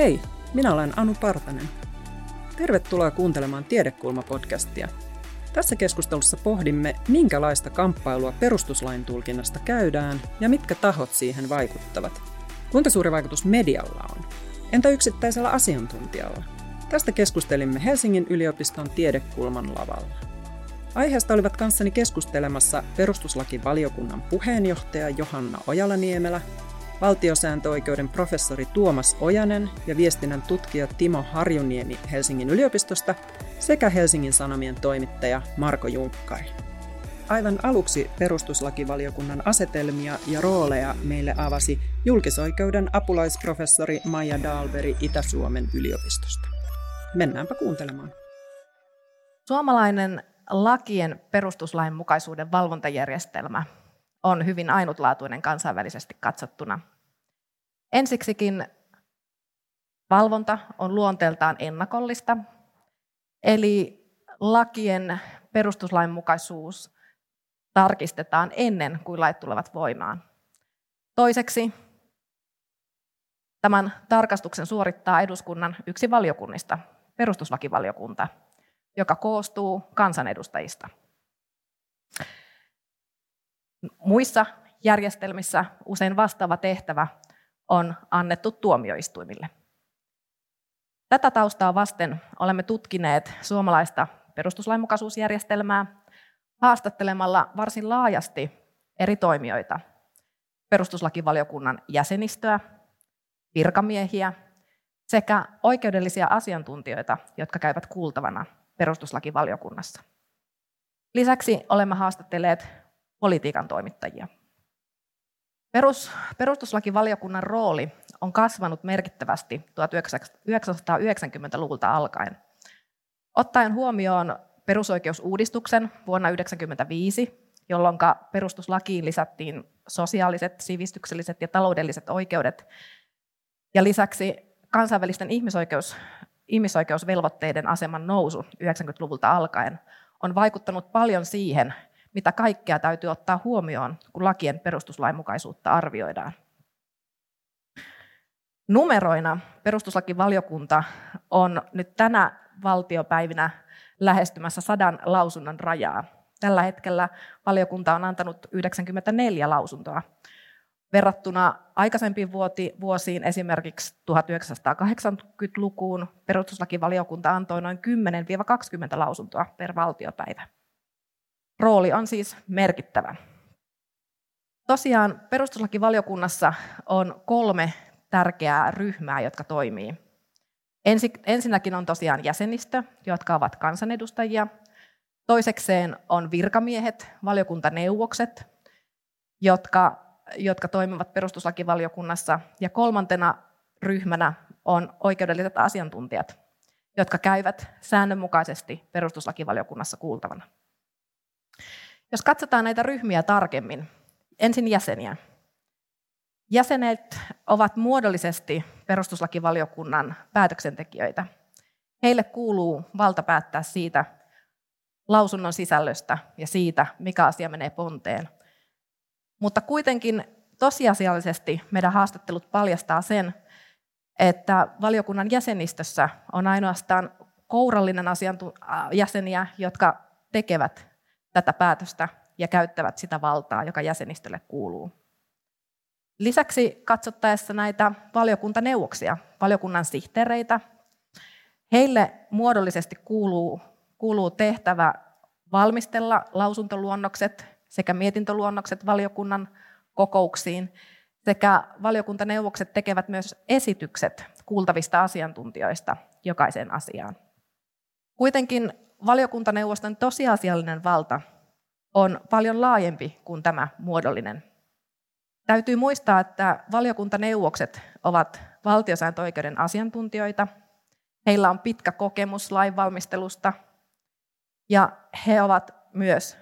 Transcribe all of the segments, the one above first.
Hei, minä olen Anu Partanen. Tervetuloa kuuntelemaan Tiedekulma-podcastia. Tässä keskustelussa pohdimme, minkälaista kamppailua perustuslain tulkinnasta käydään ja mitkä tahot siihen vaikuttavat. Kuinka suuri vaikutus medialla on? Entä yksittäisellä asiantuntijalla? Tästä keskustelimme Helsingin yliopiston tiedekulman lavalla. Aiheesta olivat kanssani keskustelemassa perustuslakivaliokunnan puheenjohtaja Johanna Ojalaniemelä, valtiosääntöoikeuden professori Tuomas Ojanen ja viestinnän tutkija Timo Harjuniemi Helsingin yliopistosta sekä Helsingin Sanomien toimittaja Marko Junkkari. Aivan aluksi perustuslakivaliokunnan asetelmia ja rooleja meille avasi julkisoikeuden apulaisprofessori Maija Dalberi Itä-Suomen yliopistosta. Mennäänpä kuuntelemaan. Suomalainen lakien perustuslain mukaisuuden valvontajärjestelmä on hyvin ainutlaatuinen kansainvälisesti katsottuna. Ensiksikin valvonta on luonteeltaan ennakollista, eli lakien perustuslain mukaisuus tarkistetaan ennen kuin lait tulevat voimaan. Toiseksi tämän tarkastuksen suorittaa eduskunnan yksi valiokunnista, perustuslakivaliokunta, joka koostuu kansanedustajista. Muissa järjestelmissä usein vastaava tehtävä on annettu tuomioistuimille. Tätä taustaa vasten olemme tutkineet suomalaista perustuslainmukaisuusjärjestelmää haastattelemalla varsin laajasti eri toimijoita, perustuslakivaliokunnan jäsenistöä, virkamiehiä sekä oikeudellisia asiantuntijoita, jotka käyvät kuultavana perustuslakivaliokunnassa. Lisäksi olemme haastatelleet politiikan toimittajia. Perus, perustuslakivaliokunnan rooli on kasvanut merkittävästi 1990-luvulta alkaen. Ottaen huomioon perusoikeusuudistuksen vuonna 1995, jolloin perustuslakiin lisättiin sosiaaliset, sivistykselliset ja taloudelliset oikeudet, ja lisäksi kansainvälisten ihmisoikeus, ihmisoikeusvelvoitteiden aseman nousu 90-luvulta alkaen on vaikuttanut paljon siihen, mitä kaikkea täytyy ottaa huomioon, kun lakien perustuslainmukaisuutta arvioidaan. Numeroina perustuslakivaliokunta on nyt tänä valtiopäivinä lähestymässä sadan lausunnon rajaa. Tällä hetkellä valiokunta on antanut 94 lausuntoa. Verrattuna aikaisempiin vuosiin, esimerkiksi 1980-lukuun, perustuslakivaliokunta antoi noin 10-20 lausuntoa per valtiopäivä. Rooli on siis merkittävä. Tosiaan perustuslakivaliokunnassa on kolme tärkeää ryhmää, jotka toimii. ensinnäkin on tosiaan jäsenistö, jotka ovat kansanedustajia. Toisekseen on virkamiehet, valiokuntaneuvokset, jotka, jotka toimivat perustuslakivaliokunnassa. Ja kolmantena ryhmänä on oikeudelliset asiantuntijat, jotka käyvät säännönmukaisesti perustuslakivaliokunnassa kuultavana. Jos katsotaan näitä ryhmiä tarkemmin, ensin jäseniä. Jäsenet ovat muodollisesti perustuslakivaliokunnan päätöksentekijöitä. Heille kuuluu valta päättää siitä lausunnon sisällöstä ja siitä, mikä asia menee ponteen. Mutta kuitenkin tosiasiallisesti meidän haastattelut paljastaa sen, että valiokunnan jäsenistössä on ainoastaan kourallinen jäseniä, jotka tekevät tätä päätöstä ja käyttävät sitä valtaa, joka jäsenistölle kuuluu. Lisäksi katsottaessa näitä valiokuntaneuvoksia, valiokunnan sihteereitä, heille muodollisesti kuuluu, kuuluu tehtävä valmistella lausuntoluonnokset sekä mietintöluonnokset valiokunnan kokouksiin, sekä valiokuntaneuvokset tekevät myös esitykset kuultavista asiantuntijoista jokaiseen asiaan. Kuitenkin valiokuntaneuvoston tosiasiallinen valta on paljon laajempi kuin tämä muodollinen. Täytyy muistaa, että valiokuntaneuvokset ovat valtiosääntöoikeuden asiantuntijoita. Heillä on pitkä kokemus lainvalmistelusta ja he ovat myös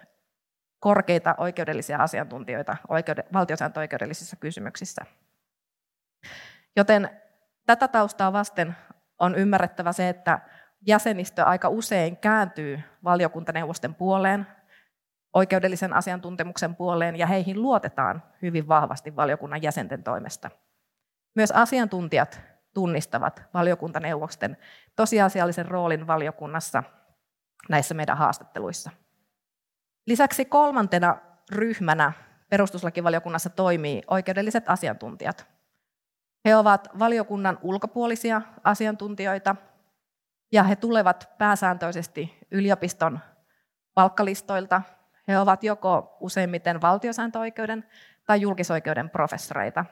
korkeita oikeudellisia asiantuntijoita oikeuden, valtiosääntöoikeudellisissa kysymyksissä. Joten tätä taustaa vasten on ymmärrettävä se, että jäsenistö aika usein kääntyy valiokuntaneuvosten puoleen, oikeudellisen asiantuntemuksen puoleen, ja heihin luotetaan hyvin vahvasti valiokunnan jäsenten toimesta. Myös asiantuntijat tunnistavat valiokuntaneuvosten tosiasiallisen roolin valiokunnassa näissä meidän haastatteluissa. Lisäksi kolmantena ryhmänä perustuslakivaliokunnassa toimii oikeudelliset asiantuntijat. He ovat valiokunnan ulkopuolisia asiantuntijoita ja he tulevat pääsääntöisesti yliopiston palkkalistoilta. He ovat joko useimmiten valtiosääntöoikeuden tai julkisoikeuden professoreita.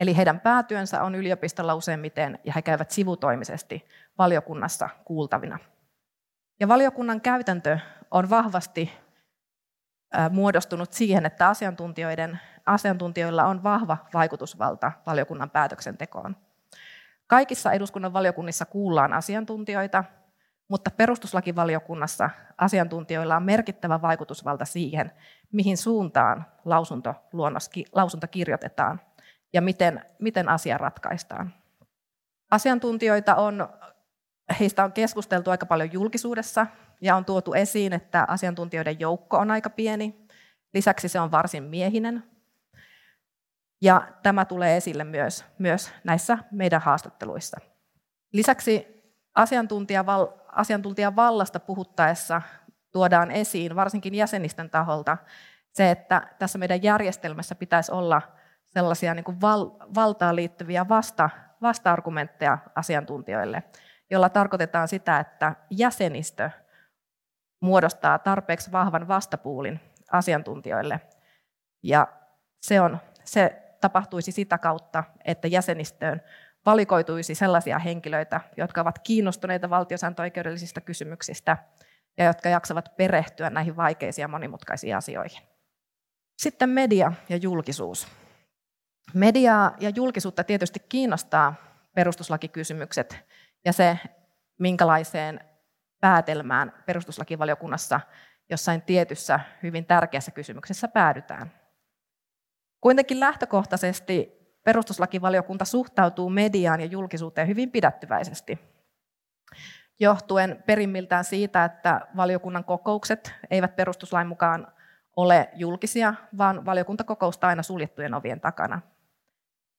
Eli heidän päätyönsä on yliopistolla useimmiten ja he käyvät sivutoimisesti valiokunnassa kuultavina. Ja valiokunnan käytäntö on vahvasti muodostunut siihen, että asiantuntijoiden, asiantuntijoilla on vahva vaikutusvalta valiokunnan päätöksentekoon. Kaikissa eduskunnan valiokunnissa kuullaan asiantuntijoita, mutta perustuslakivaliokunnassa asiantuntijoilla on merkittävä vaikutusvalta siihen, mihin suuntaan lausunto, lausunto kirjoitetaan ja miten, miten asia ratkaistaan. Asiantuntijoita on, heistä on keskusteltu aika paljon julkisuudessa ja on tuotu esiin, että asiantuntijoiden joukko on aika pieni. Lisäksi se on varsin miehinen. Ja tämä tulee esille myös, myös näissä meidän haastatteluissa. Lisäksi asiantuntijaval, asiantuntijan vallasta puhuttaessa tuodaan esiin, varsinkin jäsenisten taholta, se, että tässä meidän järjestelmässä pitäisi olla sellaisia niin kuin val, valtaan liittyviä vasta, vasta-argumentteja asiantuntijoille, jolla tarkoitetaan sitä, että jäsenistö muodostaa tarpeeksi vahvan vastapuulin asiantuntijoille. Ja se, on, se tapahtuisi sitä kautta, että jäsenistöön valikoituisi sellaisia henkilöitä, jotka ovat kiinnostuneita valtiosääntöoikeudellisista kysymyksistä ja jotka jaksavat perehtyä näihin vaikeisiin ja monimutkaisiin asioihin. Sitten media ja julkisuus. Mediaa ja julkisuutta tietysti kiinnostaa perustuslakikysymykset ja se, minkälaiseen päätelmään perustuslakivaliokunnassa jossain tietyssä hyvin tärkeässä kysymyksessä päädytään. Kuitenkin lähtökohtaisesti perustuslakivaliokunta suhtautuu mediaan ja julkisuuteen hyvin pidättyväisesti, johtuen perimmiltään siitä, että valiokunnan kokoukset eivät perustuslain mukaan ole julkisia, vaan valiokunta kokoustaa aina suljettujen ovien takana.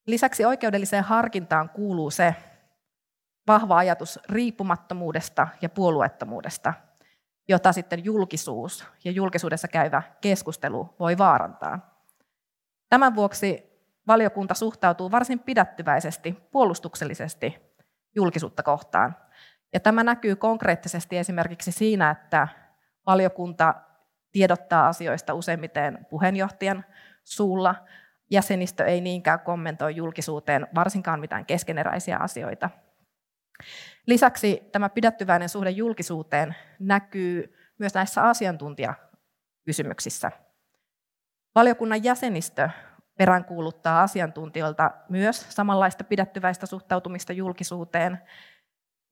Lisäksi oikeudelliseen harkintaan kuuluu se vahva ajatus riippumattomuudesta ja puolueettomuudesta, jota sitten julkisuus ja julkisuudessa käyvä keskustelu voi vaarantaa. Tämän vuoksi valiokunta suhtautuu varsin pidättyväisesti, puolustuksellisesti julkisuutta kohtaan. Ja tämä näkyy konkreettisesti esimerkiksi siinä, että valiokunta tiedottaa asioista useimmiten puheenjohtajan suulla. Jäsenistö ei niinkään kommentoi julkisuuteen varsinkaan mitään keskeneräisiä asioita. Lisäksi tämä pidättyväinen suhde julkisuuteen näkyy myös näissä asiantuntijakysymyksissä. Valiokunnan jäsenistö peräänkuuluttaa asiantuntijoilta myös samanlaista pidättyväistä suhtautumista julkisuuteen,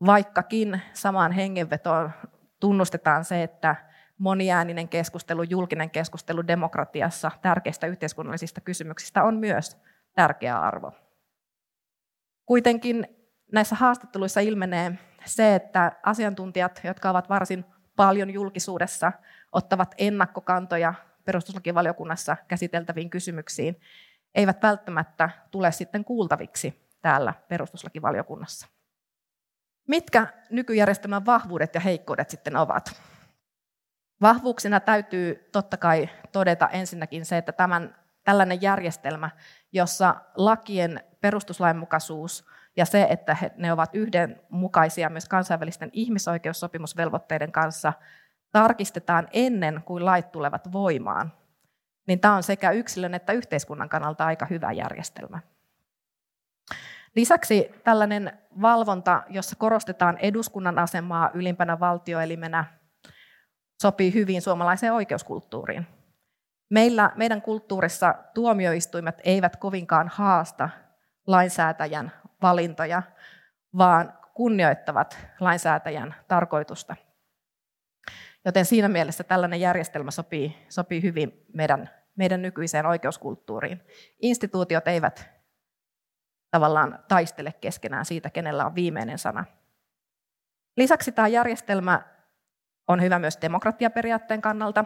vaikkakin samaan hengenvetoon tunnustetaan se, että moniääninen keskustelu, julkinen keskustelu demokratiassa tärkeistä yhteiskunnallisista kysymyksistä on myös tärkeä arvo. Kuitenkin näissä haastatteluissa ilmenee se, että asiantuntijat, jotka ovat varsin paljon julkisuudessa, ottavat ennakkokantoja perustuslakivaliokunnassa käsiteltäviin kysymyksiin, eivät välttämättä tule sitten kuultaviksi täällä perustuslakivaliokunnassa. Mitkä nykyjärjestelmän vahvuudet ja heikkoudet sitten ovat? Vahvuuksina täytyy totta kai todeta ensinnäkin se, että tämän, tällainen järjestelmä, jossa lakien perustuslainmukaisuus ja se, että he, ne ovat yhdenmukaisia myös kansainvälisten ihmisoikeussopimusvelvoitteiden kanssa, tarkistetaan ennen kuin lait tulevat voimaan, niin tämä on sekä yksilön että yhteiskunnan kannalta aika hyvä järjestelmä. Lisäksi tällainen valvonta, jossa korostetaan eduskunnan asemaa ylimpänä valtioelimenä, sopii hyvin suomalaiseen oikeuskulttuuriin. Meillä, meidän kulttuurissa tuomioistuimet eivät kovinkaan haasta lainsäätäjän valintoja, vaan kunnioittavat lainsäätäjän tarkoitusta. Joten siinä mielessä tällainen järjestelmä sopii, sopii hyvin meidän, meidän nykyiseen oikeuskulttuuriin. Instituutiot eivät tavallaan taistele keskenään siitä, kenellä on viimeinen sana. Lisäksi tämä järjestelmä on hyvä myös demokratiaperiaatteen kannalta.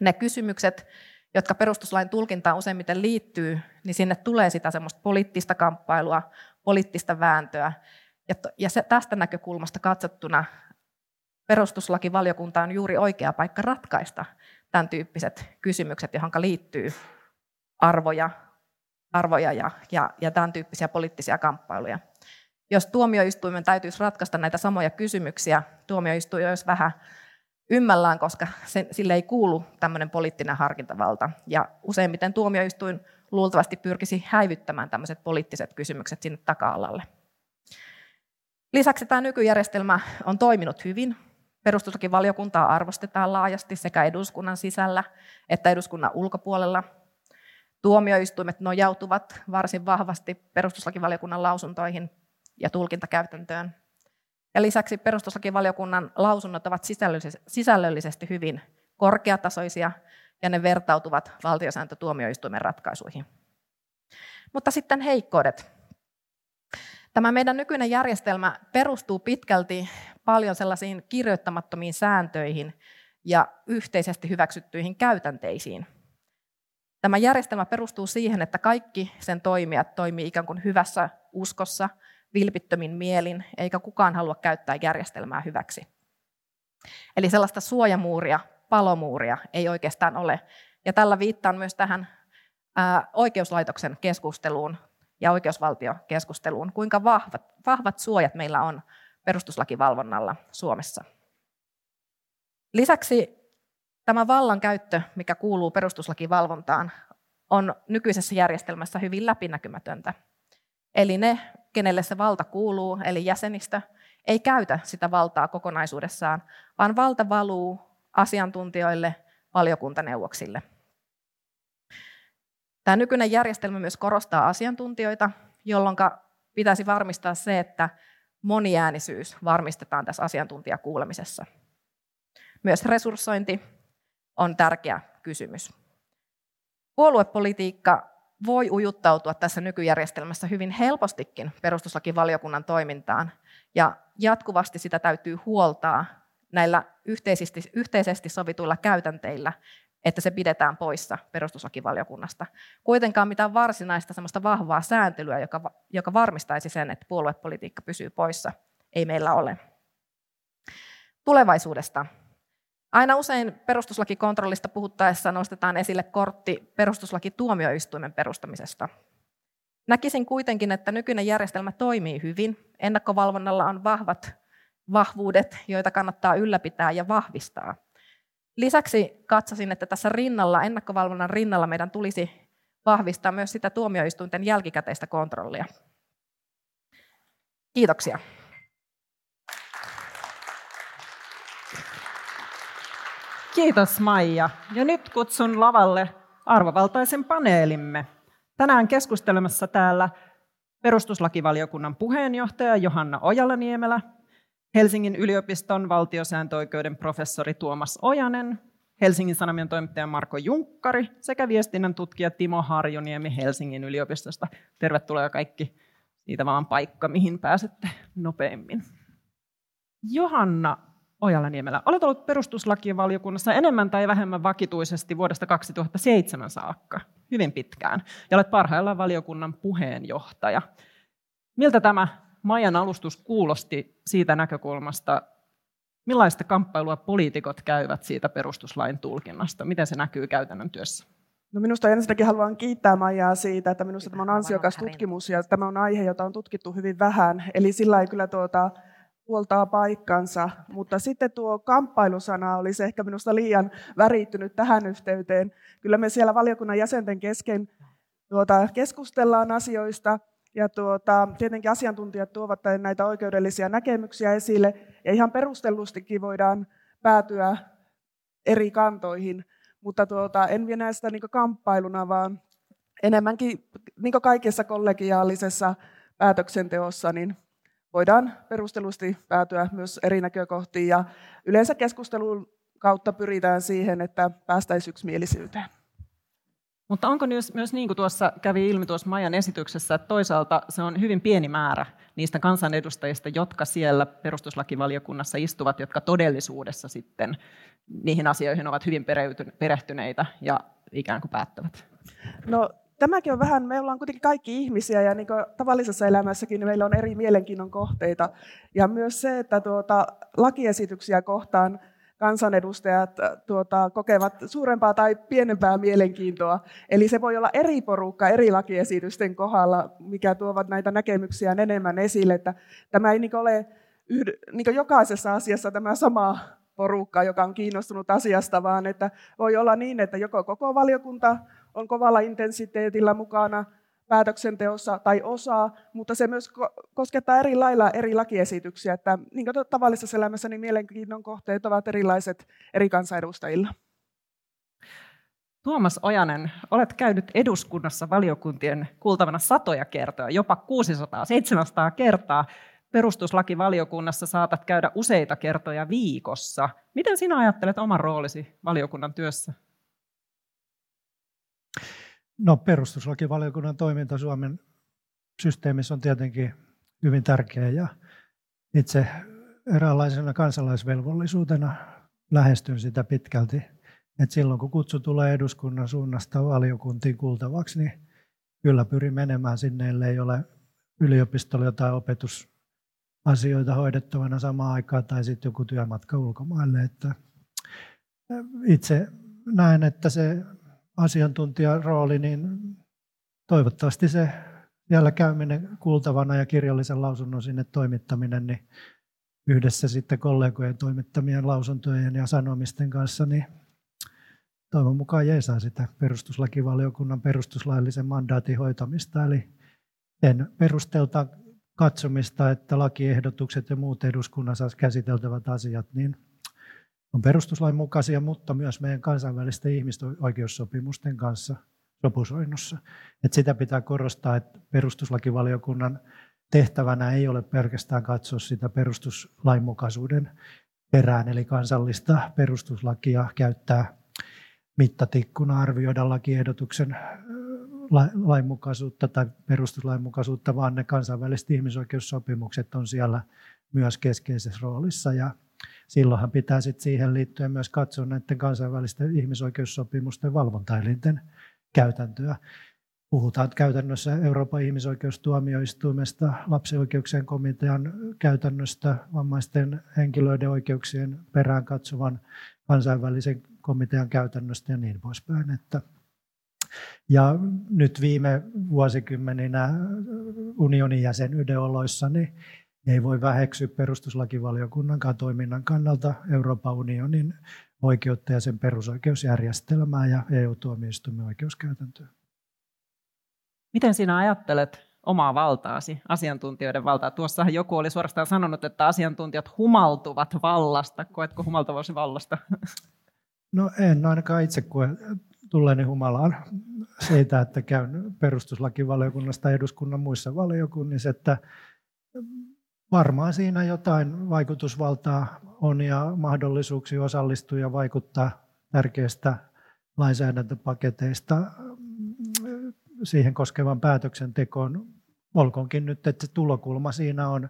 Ne kysymykset, jotka perustuslain tulkintaan useimmiten liittyy, niin sinne tulee sitä semmoista poliittista kamppailua, poliittista vääntöä. Ja, tästä näkökulmasta katsottuna perustuslakivaliokunta on juuri oikea paikka ratkaista tämän tyyppiset kysymykset, johon liittyy arvoja, arvoja ja, ja, ja tämän tyyppisiä poliittisia kamppailuja. Jos tuomioistuimen täytyisi ratkaista näitä samoja kysymyksiä, tuomioistuin olisi vähän ymmällään, koska sen, sille ei kuulu tämmöinen poliittinen harkintavalta. Ja useimmiten tuomioistuin luultavasti pyrkisi häivyttämään tämmöiset poliittiset kysymykset sinne taka-alalle. Lisäksi tämä nykyjärjestelmä on toiminut hyvin. Perustuslakivaliokuntaa arvostetaan laajasti sekä eduskunnan sisällä että eduskunnan ulkopuolella. Tuomioistuimet nojautuvat varsin vahvasti perustuslakivaliokunnan lausuntoihin ja tulkintakäytäntöön. Ja lisäksi perustuslakivaliokunnan lausunnot ovat sisällöllisesti hyvin korkeatasoisia ja ne vertautuvat valtiosääntötuomioistuimen ratkaisuihin. Mutta sitten heikkoudet. Tämä meidän nykyinen järjestelmä perustuu pitkälti paljon sellaisiin kirjoittamattomiin sääntöihin ja yhteisesti hyväksyttyihin käytänteisiin. Tämä järjestelmä perustuu siihen, että kaikki sen toimijat toimii ikään kuin hyvässä uskossa – vilpittömin mielin, eikä kukaan halua käyttää järjestelmää hyväksi. Eli sellaista suojamuuria, palomuuria ei oikeastaan ole. Ja tällä viittaan myös tähän oikeuslaitoksen keskusteluun ja oikeusvaltiokeskusteluun, kuinka vahvat, vahvat suojat meillä on perustuslakivalvonnalla Suomessa. Lisäksi tämä vallankäyttö, mikä kuuluu perustuslakivalvontaan, on nykyisessä järjestelmässä hyvin läpinäkymätöntä. Eli ne, kenelle se valta kuuluu, eli jäsenistä, ei käytä sitä valtaa kokonaisuudessaan, vaan valta valuu asiantuntijoille, valiokuntaneuvoksille. Tämä nykyinen järjestelmä myös korostaa asiantuntijoita, jolloin pitäisi varmistaa se, että moniäänisyys varmistetaan tässä asiantuntijakuulemisessa. Myös resurssointi on tärkeä kysymys. Puoluepolitiikka voi ujuttautua tässä nykyjärjestelmässä hyvin helpostikin perustuslakivaliokunnan toimintaan, ja jatkuvasti sitä täytyy huoltaa näillä yhteisesti, yhteisesti sovituilla käytänteillä, että se pidetään poissa perustuslakivaliokunnasta. Kuitenkaan mitään varsinaista semmoista vahvaa sääntelyä, joka, joka varmistaisi sen, että puoluepolitiikka pysyy poissa, ei meillä ole. Tulevaisuudesta Aina usein perustuslakikontrollista puhuttaessa nostetaan esille kortti perustuslakituomioistuimen perustamisesta. Näkisin kuitenkin, että nykyinen järjestelmä toimii hyvin. Ennakkovalvonnalla on vahvat vahvuudet, joita kannattaa ylläpitää ja vahvistaa. Lisäksi katsosin, että tässä rinnalla, ennakkovalvonnan rinnalla meidän tulisi vahvistaa myös sitä tuomioistuinten jälkikäteistä kontrollia. Kiitoksia. Kiitos Maija. Ja nyt kutsun lavalle arvovaltaisen paneelimme. Tänään keskustelemassa täällä perustuslakivaliokunnan puheenjohtaja Johanna Ojala-Niemelä, Helsingin yliopiston valtiosääntöoikeuden professori Tuomas Ojanen, Helsingin Sanomien toimittaja Marko Junkkari sekä viestinnän tutkija Timo Harjoniemi Helsingin yliopistosta. Tervetuloa kaikki. Siitä vaan paikka, mihin pääsette nopeimmin. Johanna Ojala-Niemelä. Olet ollut perustuslakivaliokunnassa enemmän tai vähemmän vakituisesti vuodesta 2007 saakka, hyvin pitkään, ja olet parhaillaan valiokunnan puheenjohtaja. Miltä tämä Maijan alustus kuulosti siitä näkökulmasta, millaista kamppailua poliitikot käyvät siitä perustuslain tulkinnasta? Miten se näkyy käytännön työssä? No minusta ensinnäkin haluan kiittää Maijaa siitä, että minusta tämä on ansiokas tutkimus ja tämä on aihe, jota on tutkittu hyvin vähän. Eli sillä ei kyllä tuota, puoltaa paikkansa, mutta sitten tuo kamppailusana olisi ehkä minusta liian värittynyt tähän yhteyteen. Kyllä me siellä valiokunnan jäsenten kesken tuota, keskustellaan asioista, ja tuota, tietenkin asiantuntijat tuovat näitä oikeudellisia näkemyksiä esille, ja ihan perustellustikin voidaan päätyä eri kantoihin, mutta tuota, en vie näistä niin kamppailuna, vaan enemmänkin niin kaikessa kollegiaalisessa päätöksenteossa, niin voidaan perustelusti päätyä myös eri näkökohtiin. Ja yleensä keskustelun kautta pyritään siihen, että päästäisiin yksimielisyyteen. Mutta onko myös, myös niin kuin tuossa kävi ilmi tuossa Majan esityksessä, että toisaalta se on hyvin pieni määrä niistä kansanedustajista, jotka siellä perustuslakivaliokunnassa istuvat, jotka todellisuudessa sitten niihin asioihin ovat hyvin perehtyneitä ja ikään kuin päättävät? No tämäkin on vähän, me ollaan kuitenkin kaikki ihmisiä ja niin tavallisessa elämässäkin niin meillä on eri mielenkiinnon kohteita. Ja myös se, että tuota, lakiesityksiä kohtaan kansanedustajat äh, tuota, kokevat suurempaa tai pienempää mielenkiintoa. Eli se voi olla eri porukka eri lakiesitysten kohdalla, mikä tuovat näitä näkemyksiä enemmän esille. Että tämä ei niin ole yhd, niin jokaisessa asiassa tämä sama porukka, joka on kiinnostunut asiasta, vaan että voi olla niin, että joko koko valiokunta on kovalla intensiteetillä mukana päätöksenteossa tai osaa, mutta se myös koskettaa eri lailla eri lakiesityksiä. Että niin kuin tavallisessa elämässä niin mielenkiinnon kohteet ovat erilaiset eri kansanedustajilla. Tuomas Ojanen, olet käynyt eduskunnassa valiokuntien kuultavana satoja kertoja, jopa 600-700 kertaa. Perustuslakivaliokunnassa saatat käydä useita kertoja viikossa. Miten sinä ajattelet oman roolisi valiokunnan työssä? No perustuslakivaliokunnan toiminta Suomen systeemissä on tietenkin hyvin tärkeä ja itse eräänlaisena kansalaisvelvollisuutena lähestyn sitä pitkälti. Et silloin kun kutsu tulee eduskunnan suunnasta valiokuntiin kuultavaksi, niin kyllä pyrin menemään sinne, ellei ole yliopistolla jotain opetusasioita hoidettavana samaan aikaan tai sitten joku työmatka ulkomaille. Että itse näen, että se asiantuntijan rooli, niin toivottavasti se vielä käyminen kuultavana ja kirjallisen lausunnon sinne toimittaminen, niin yhdessä sitten kollegojen toimittamien lausuntojen ja sanomisten kanssa, niin toivon mukaan jeesaa sitä perustuslakivaliokunnan perustuslaillisen mandaatin hoitamista. Eli en perustelta katsomista, että lakiehdotukset ja muut eduskunnassa käsiteltävät asiat, niin on perustuslain mukaisia, mutta myös meidän kansainvälisten ihmisoikeussopimusten kanssa sopusoinnussa. Et sitä pitää korostaa, että perustuslakivaliokunnan tehtävänä ei ole pelkästään katsoa sitä perustuslainmukaisuuden perään, eli kansallista perustuslakia käyttää mittatikkuna arvioida lakiehdotuksen lainmukaisuutta tai perustuslainmukaisuutta, vaan ne kansainväliset ihmisoikeussopimukset on siellä myös keskeisessä roolissa. Ja silloinhan pitää sitten siihen liittyen myös katsoa näiden kansainvälisten ihmisoikeussopimusten valvontaelinten käytäntöä. Puhutaan käytännössä Euroopan ihmisoikeustuomioistuimesta, lapsioikeuksien komitean käytännöstä, vammaisten henkilöiden oikeuksien perään katsovan kansainvälisen komitean käytännöstä ja niin poispäin. Että ja nyt viime vuosikymmeninä unionin jäsenyyden oloissa niin ei voi väheksyä perustuslakivaliokunnankaan toiminnan kannalta Euroopan unionin oikeutta ja sen perusoikeusjärjestelmää ja EU-tuomioistuimen oikeuskäytäntöä. Miten sinä ajattelet omaa valtaasi, asiantuntijoiden valtaa? Tuossahan joku oli suorastaan sanonut, että asiantuntijat humaltuvat vallasta. Koetko humaltuvasi vallasta? No en ainakaan itse koe tulleeni humalaan siitä, että käyn perustuslakivaliokunnasta eduskunnan muissa valiokunnissa, että varmaan siinä jotain vaikutusvaltaa on ja mahdollisuuksia osallistua ja vaikuttaa tärkeistä lainsäädäntöpaketeista mm, siihen koskevan päätöksentekoon. Olkoonkin nyt, että se tulokulma siinä on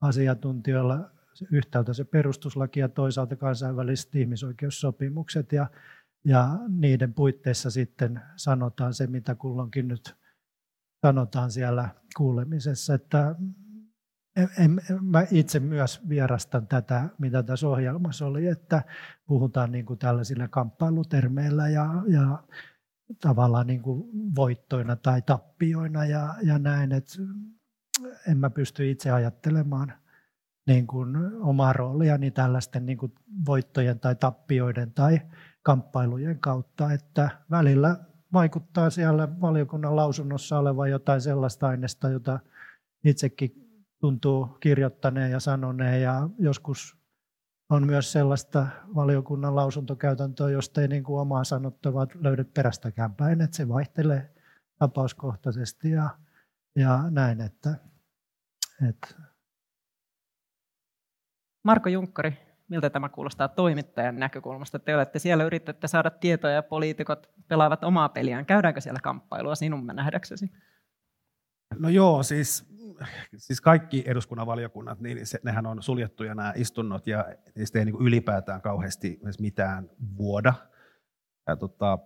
asiantuntijoilla yhtäältä se perustuslaki ja toisaalta kansainväliset ihmisoikeussopimukset ja, ja niiden puitteissa sitten sanotaan se, mitä kulloinkin nyt sanotaan siellä kuulemisessa. Että en, mä itse myös vierastan tätä, mitä tässä ohjelmassa oli, että puhutaan niin kuin tällaisilla kamppailutermeillä ja, ja tavallaan niin kuin voittoina tai tappioina ja, ja näin, että en mä pysty itse ajattelemaan niin kuin omaa rooliani tällaisten niin kuin voittojen tai tappioiden tai kamppailujen kautta, että välillä vaikuttaa siellä valiokunnan lausunnossa olevan jotain sellaista aineesta, jota itsekin tuntuu kirjoittaneen ja sanoneen ja joskus on myös sellaista valiokunnan lausuntokäytäntöä, josta ei niin kuin omaa sanottavaa löydy perästäkään päin, että se vaihtelee tapauskohtaisesti ja, ja näin, että, että Marko Junkkari, miltä tämä kuulostaa toimittajan näkökulmasta? Te olette siellä, yrittätte saada tietoja ja poliitikot pelaavat omaa peliään. Käydäänkö siellä kamppailua sinun nähdäksesi? No joo, siis siis kaikki eduskunnan valiokunnat, niin se, nehän on suljettuja nämä istunnot ja niistä ei niin ylipäätään kauheasti mitään vuoda. Ja tota,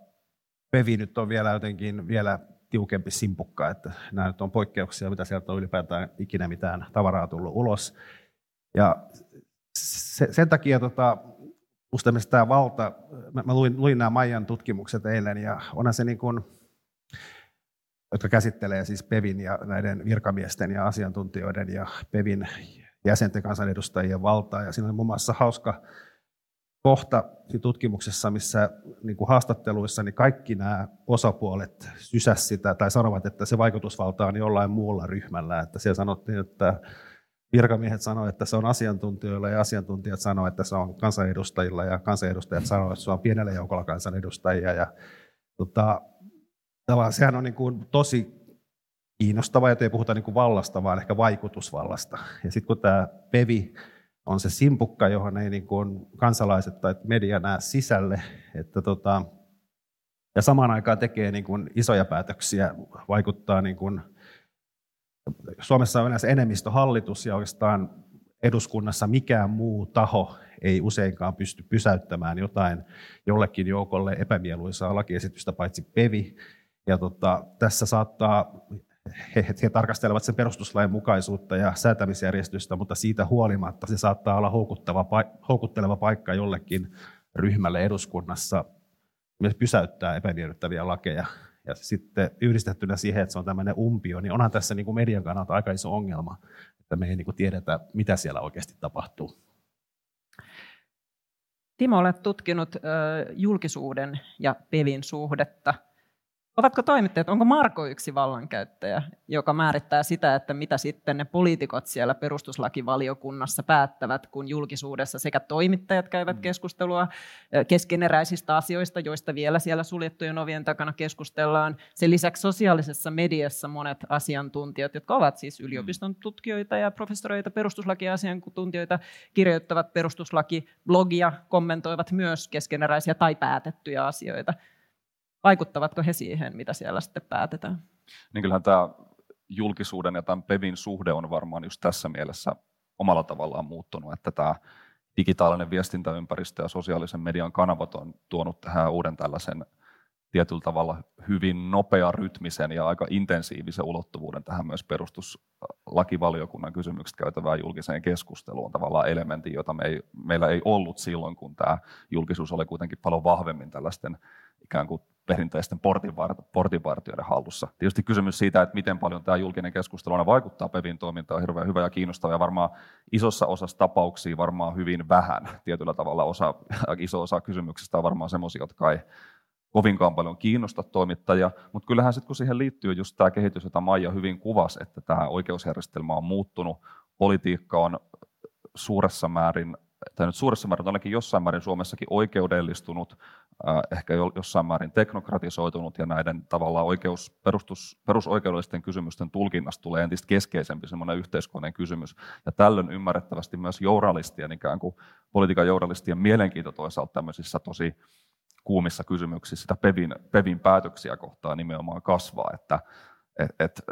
Pevi nyt on vielä jotenkin vielä tiukempi simpukka, että nämä nyt on poikkeuksia, mitä sieltä on ylipäätään ikinä mitään tavaraa tullut ulos. Ja se, sen takia tota, musta tämä valta, mä, mä luin, luin nämä Maijan tutkimukset eilen, ja onhan se niin kuin, jotka käsittelee siis PEVin ja näiden virkamiesten ja asiantuntijoiden ja PEVin jäsenten kansanedustajien valtaa. Ja siinä on muun muassa hauska kohta tutkimuksessa, missä niin kuin haastatteluissa niin kaikki nämä osapuolet sysäs sitä tai sanovat, että se vaikutusvalta on jollain muulla ryhmällä. Että siellä sanottiin, että virkamiehet sanoivat, että se on asiantuntijoilla ja asiantuntijat sanoivat, että se on kansanedustajilla ja kansanedustajat sanoivat, että se on pienellä joukolla kansanedustajia. Ja, tota, sehän on niin kuin tosi kiinnostava, että ei puhuta niin kuin vallasta, vaan ehkä vaikutusvallasta. Ja sitten kun tämä PEVI on se simpukka, johon ei niin kuin kansalaiset tai media näe sisälle, että tota, ja samaan aikaan tekee niin kuin isoja päätöksiä, vaikuttaa niin kuin, Suomessa on yleensä enemmistöhallitus ja oikeastaan eduskunnassa mikään muu taho ei useinkaan pysty pysäyttämään jotain jollekin joukolle epämieluisaa lakiesitystä, paitsi PEVI. Ja tota, tässä saattaa he, he tarkastelevat sen perustuslain mukaisuutta ja säätämisjärjestystä, mutta siitä huolimatta se saattaa olla houkuttava, houkutteleva paikka jollekin ryhmälle eduskunnassa myös pysäyttää epämiellyttäviä lakeja. Ja sitten yhdistettynä siihen, että se on tämmöinen umpio, niin onhan tässä niin kuin median kannalta aika iso ongelma, että me ei niin kuin tiedetä, mitä siellä oikeasti tapahtuu. Timo, olet tutkinut julkisuuden ja PEVin suhdetta – Ovatko toimittajat, onko Marko yksi vallankäyttäjä, joka määrittää sitä, että mitä sitten ne poliitikot siellä perustuslakivaliokunnassa päättävät, kun julkisuudessa sekä toimittajat käyvät mm. keskustelua keskeneräisistä asioista, joista vielä siellä suljettujen ovien takana keskustellaan. Sen lisäksi sosiaalisessa mediassa monet asiantuntijat, jotka ovat siis yliopiston mm. tutkijoita ja professoreita, perustuslakiasiantuntijoita, kirjoittavat perustuslaki-blogia, kommentoivat myös keskeneräisiä tai päätettyjä asioita. Vaikuttavatko he siihen, mitä siellä sitten päätetään? Niin kyllähän tämä julkisuuden ja tämän PEVin suhde on varmaan just tässä mielessä omalla tavallaan muuttunut, että tämä digitaalinen viestintäympäristö ja sosiaalisen median kanavat on tuonut tähän uuden tällaisen tietyllä tavalla hyvin nopea rytmisen ja aika intensiivisen ulottuvuuden tähän myös perustuslakivaliokunnan kysymykset käytävään julkiseen keskusteluun tavallaan elementin, jota me ei, meillä ei ollut silloin, kun tämä julkisuus oli kuitenkin paljon vahvemmin tällaisten ikään kuin perinteisten portinvartijoiden hallussa. Tietysti kysymys siitä, että miten paljon tämä julkinen keskustelu aina vaikuttaa PEVin toimintaan, on hirveän hyvä ja kiinnostava, ja varmaan isossa osassa tapauksia varmaan hyvin vähän. Tietyllä tavalla osa, iso osa kysymyksistä on varmaan sellaisia, jotka ei kovinkaan paljon kiinnosta toimittajia, mutta kyllähän sitten kun siihen liittyy just tämä kehitys, jota Maija hyvin kuvasi, että tämä oikeusjärjestelmä on muuttunut, politiikka on suuressa määrin tai nyt suuressa määrin, ainakin jossain määrin Suomessakin oikeudellistunut, ehkä jossain määrin teknokratisoitunut ja näiden tavallaan oikeus, perustus, perusoikeudellisten kysymysten tulkinnasta tulee entistä keskeisempi semmoinen yhteiskunnan kysymys. Ja tällöin ymmärrettävästi myös journalistien, ikään kuin politiikan journalistien mielenkiinto toisaalta tämmöisissä tosi kuumissa kysymyksissä sitä Pevin, Pevin päätöksiä kohtaan nimenomaan kasvaa, että et, et,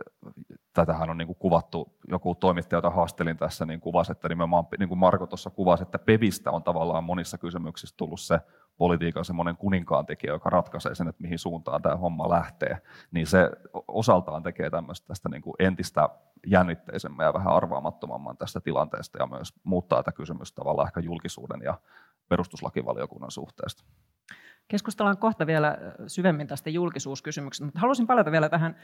tätähän on niin kuin kuvattu, joku toimittaja, jota haastelin tässä, niin kuvasi, että nimenomaan niin kuin Marko tuossa kuvasi, että Pevistä on tavallaan monissa kysymyksissä tullut se politiikan semmoinen kuninkaan tekijä, joka ratkaisee sen, että mihin suuntaan tämä homma lähtee, niin se osaltaan tekee tämmöistä tästä niin kuin entistä jännitteisemmän ja vähän arvaamattomamman tästä tilanteesta ja myös muuttaa tätä kysymystä tavallaan ehkä julkisuuden ja perustuslakivaliokunnan suhteesta. Keskustellaan kohta vielä syvemmin tästä julkisuuskysymyksestä, mutta haluaisin palata vielä tähän.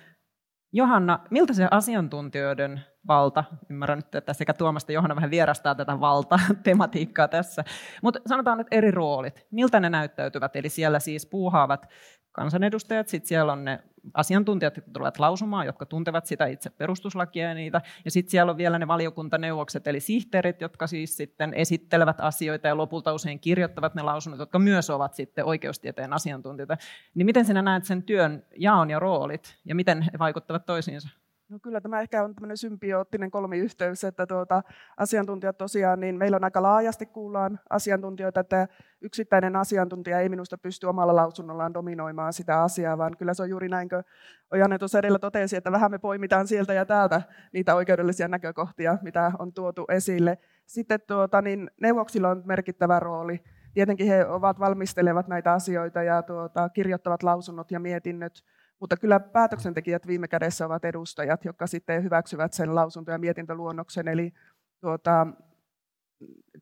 Johanna, miltä se asiantuntijoiden valta, ymmärrän nyt, että sekä Tuomas että Johanna vähän vierastaa tätä valta-tematiikkaa tässä, mutta sanotaan nyt eri roolit, miltä ne näyttäytyvät, eli siellä siis puuhaavat kansanedustajat, sitten siellä on ne asiantuntijat, jotka tulevat lausumaan, jotka tuntevat sitä itse perustuslakia ja niitä, ja sitten siellä on vielä ne valiokuntaneuvokset, eli sihteerit, jotka siis sitten esittelevät asioita ja lopulta usein kirjoittavat ne lausunnot, jotka myös ovat sitten oikeustieteen asiantuntijoita. Niin miten sinä näet sen työn jaon ja roolit, ja miten he vaikuttavat toisiinsa? No kyllä tämä ehkä on tämmöinen symbioottinen kolmiyhteys, että tuota, asiantuntijat tosiaan, niin meillä on aika laajasti kuullaan asiantuntijoita, että yksittäinen asiantuntija ei minusta pysty omalla lausunnollaan dominoimaan sitä asiaa, vaan kyllä se on juuri näin, kuin Ojanne tuossa edellä totesi, että vähän me poimitaan sieltä ja täältä niitä oikeudellisia näkökohtia, mitä on tuotu esille. Sitten tuota, niin neuvoksilla on merkittävä rooli tietenkin he ovat valmistelevat näitä asioita ja tuota, kirjoittavat lausunnot ja mietinnöt, mutta kyllä päätöksentekijät viime kädessä ovat edustajat, jotka sitten hyväksyvät sen lausunto- ja mietintöluonnoksen. Eli tuota,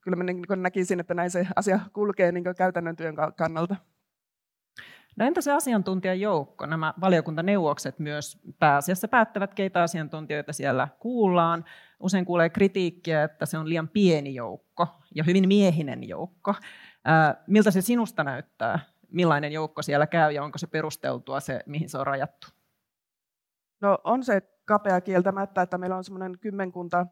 kyllä mä niin näkisin, että näin se asia kulkee niin käytännön työn kannalta. No entä se asiantuntijajoukko? Nämä valiokuntaneuvokset myös pääasiassa päättävät, keitä asiantuntijoita siellä kuullaan. Usein kuulee kritiikkiä, että se on liian pieni joukko ja hyvin miehinen joukko. miltä se sinusta näyttää? Millainen joukko siellä käy ja onko se perusteltua se, mihin se on rajattu? No on se kapea kieltämättä, että meillä on semmoinen kymmenkunta,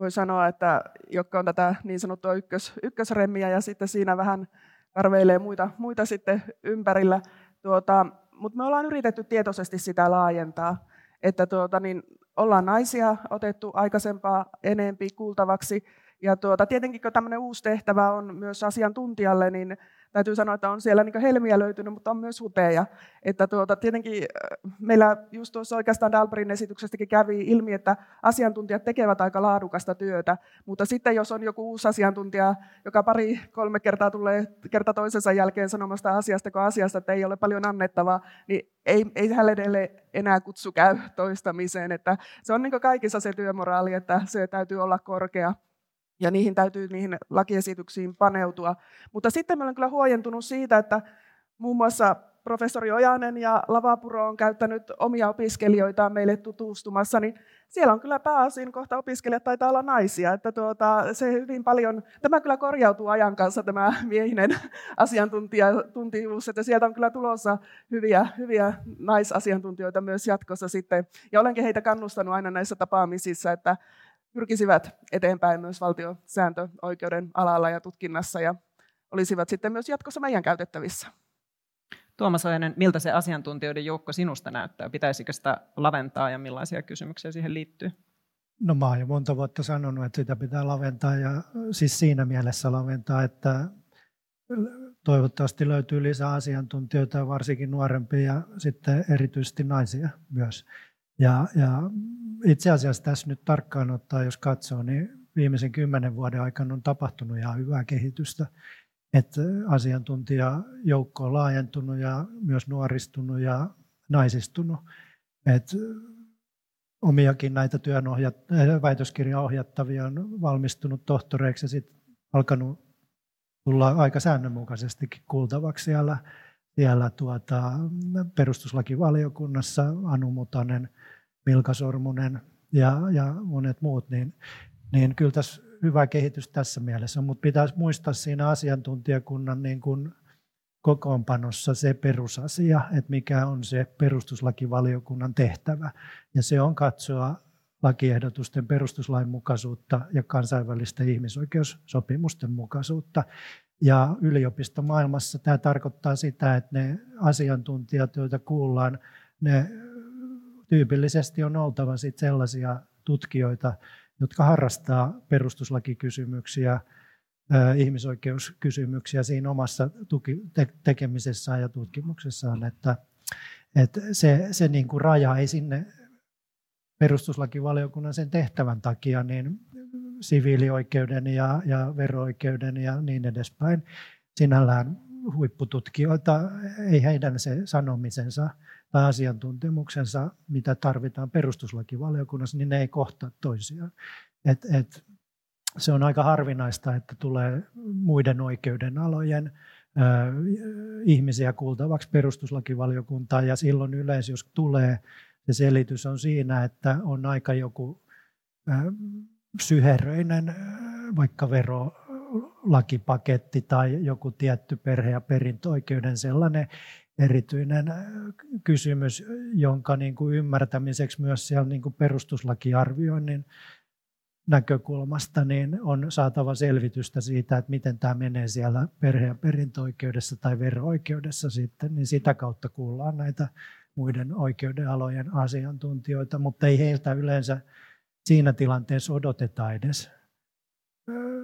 voi sanoa, että, jotka on tätä niin sanottua ykkös, ykkösremmiä ja sitten siinä vähän arveilee muita, muita sitten ympärillä. Tuota, Mutta me ollaan yritetty tietoisesti sitä laajentaa, että tuota, niin ollaan naisia otettu aikaisempaa enempi kuultavaksi. Ja tuota, tietenkin kun tämmöinen uusi tehtävä on myös asiantuntijalle, niin täytyy sanoa, että on siellä niin helmiä löytynyt, mutta on myös huteja. Että tuota, tietenkin äh, meillä just tuossa oikeastaan Dalberin esityksestäkin kävi ilmi, että asiantuntijat tekevät aika laadukasta työtä, mutta sitten jos on joku uusi asiantuntija, joka pari, kolme kertaa tulee kerta toisensa jälkeen sanomasta asiasta, kun asiasta, että ei ole paljon annettavaa, niin ei, ei hänelle enää kutsu käy toistamiseen. Että se on niin kaikissa se työmoraali, että se täytyy olla korkea ja niihin täytyy niihin lakiesityksiin paneutua. Mutta sitten olen kyllä huojentunut siitä, että muun muassa professori Ojanen ja Lavapuro on käyttänyt omia opiskelijoitaan meille tutustumassa, niin siellä on kyllä pääosin kohta opiskelijat taitaa olla naisia, että tuota, se hyvin paljon, tämä kyllä korjautuu ajan kanssa tämä miehinen asiantuntijuus, että sieltä on kyllä tulossa hyviä, hyviä naisasiantuntijoita myös jatkossa sitten, ja olenkin heitä kannustanut aina näissä tapaamisissa, että pyrkisivät eteenpäin myös valtiosääntöoikeuden alalla ja tutkinnassa ja olisivat sitten myös jatkossa meidän käytettävissä. Tuomas Ojanen, miltä se asiantuntijoiden joukko sinusta näyttää? Pitäisikö sitä laventaa ja millaisia kysymyksiä siihen liittyy? No mä oon jo monta vuotta sanonut, että sitä pitää laventaa ja siis siinä mielessä laventaa, että toivottavasti löytyy lisää asiantuntijoita, varsinkin nuorempia ja sitten erityisesti naisia myös. Ja, ja itse asiassa tässä nyt tarkkaan ottaa, jos katsoo, niin viimeisen kymmenen vuoden aikana on tapahtunut ihan hyvää kehitystä. Että asiantuntijajoukko on laajentunut ja myös nuoristunut ja naisistunut. Et omiakin näitä työnohjat, äh, väitöskirjan ohjattavia on valmistunut tohtoreiksi ja sitten alkanut tulla aika säännönmukaisestikin kuultavaksi siellä, siellä tuota, perustuslakivaliokunnassa Anu Mutanen – Milka Sormunen ja, ja monet muut, niin, niin kyllä tässä hyvä kehitys tässä mielessä, mutta pitäisi muistaa siinä asiantuntijakunnan niin kuin kokoonpanossa se perusasia, että mikä on se perustuslakivaliokunnan tehtävä. Ja se on katsoa lakiehdotusten perustuslainmukaisuutta ja kansainvälisten ihmisoikeussopimusten mukaisuutta. Ja yliopistomaailmassa tämä tarkoittaa sitä, että ne asiantuntijat, joita kuullaan, ne tyypillisesti on oltava sit sellaisia tutkijoita, jotka harrastaa perustuslakikysymyksiä, ihmisoikeuskysymyksiä siinä omassa tuki, te, tekemisessään ja tutkimuksessaan, että, että se, se niin kuin raja ei sinne perustuslakivaliokunnan sen tehtävän takia niin siviilioikeuden ja, ja vero-oikeuden ja niin edespäin. Sinällään huippututkijoita, ei heidän se sanomisensa tai asiantuntemuksensa, mitä tarvitaan perustuslakivaliokunnassa, niin ne ei kohtaa toisiaan. Et, et, se on aika harvinaista, että tulee muiden oikeudenalojen ö, ihmisiä kuultavaksi perustuslakivaliokuntaan, ja silloin yleensä, jos tulee, se selitys on siinä, että on aika joku ö, syheröinen vaikka verolakipaketti tai joku tietty perhe- ja perintöoikeuden sellainen erityinen äh, kysymys, jonka niin kuin ymmärtämiseksi myös siellä niin kuin perustuslakiarvioinnin näkökulmasta niin on saatava selvitystä siitä, että miten tämä menee siellä perhe- ja perintöoikeudessa tai vero-oikeudessa sitten, niin sitä kautta kuullaan näitä muiden oikeudenalojen asiantuntijoita, mutta ei heiltä yleensä siinä tilanteessa odoteta edes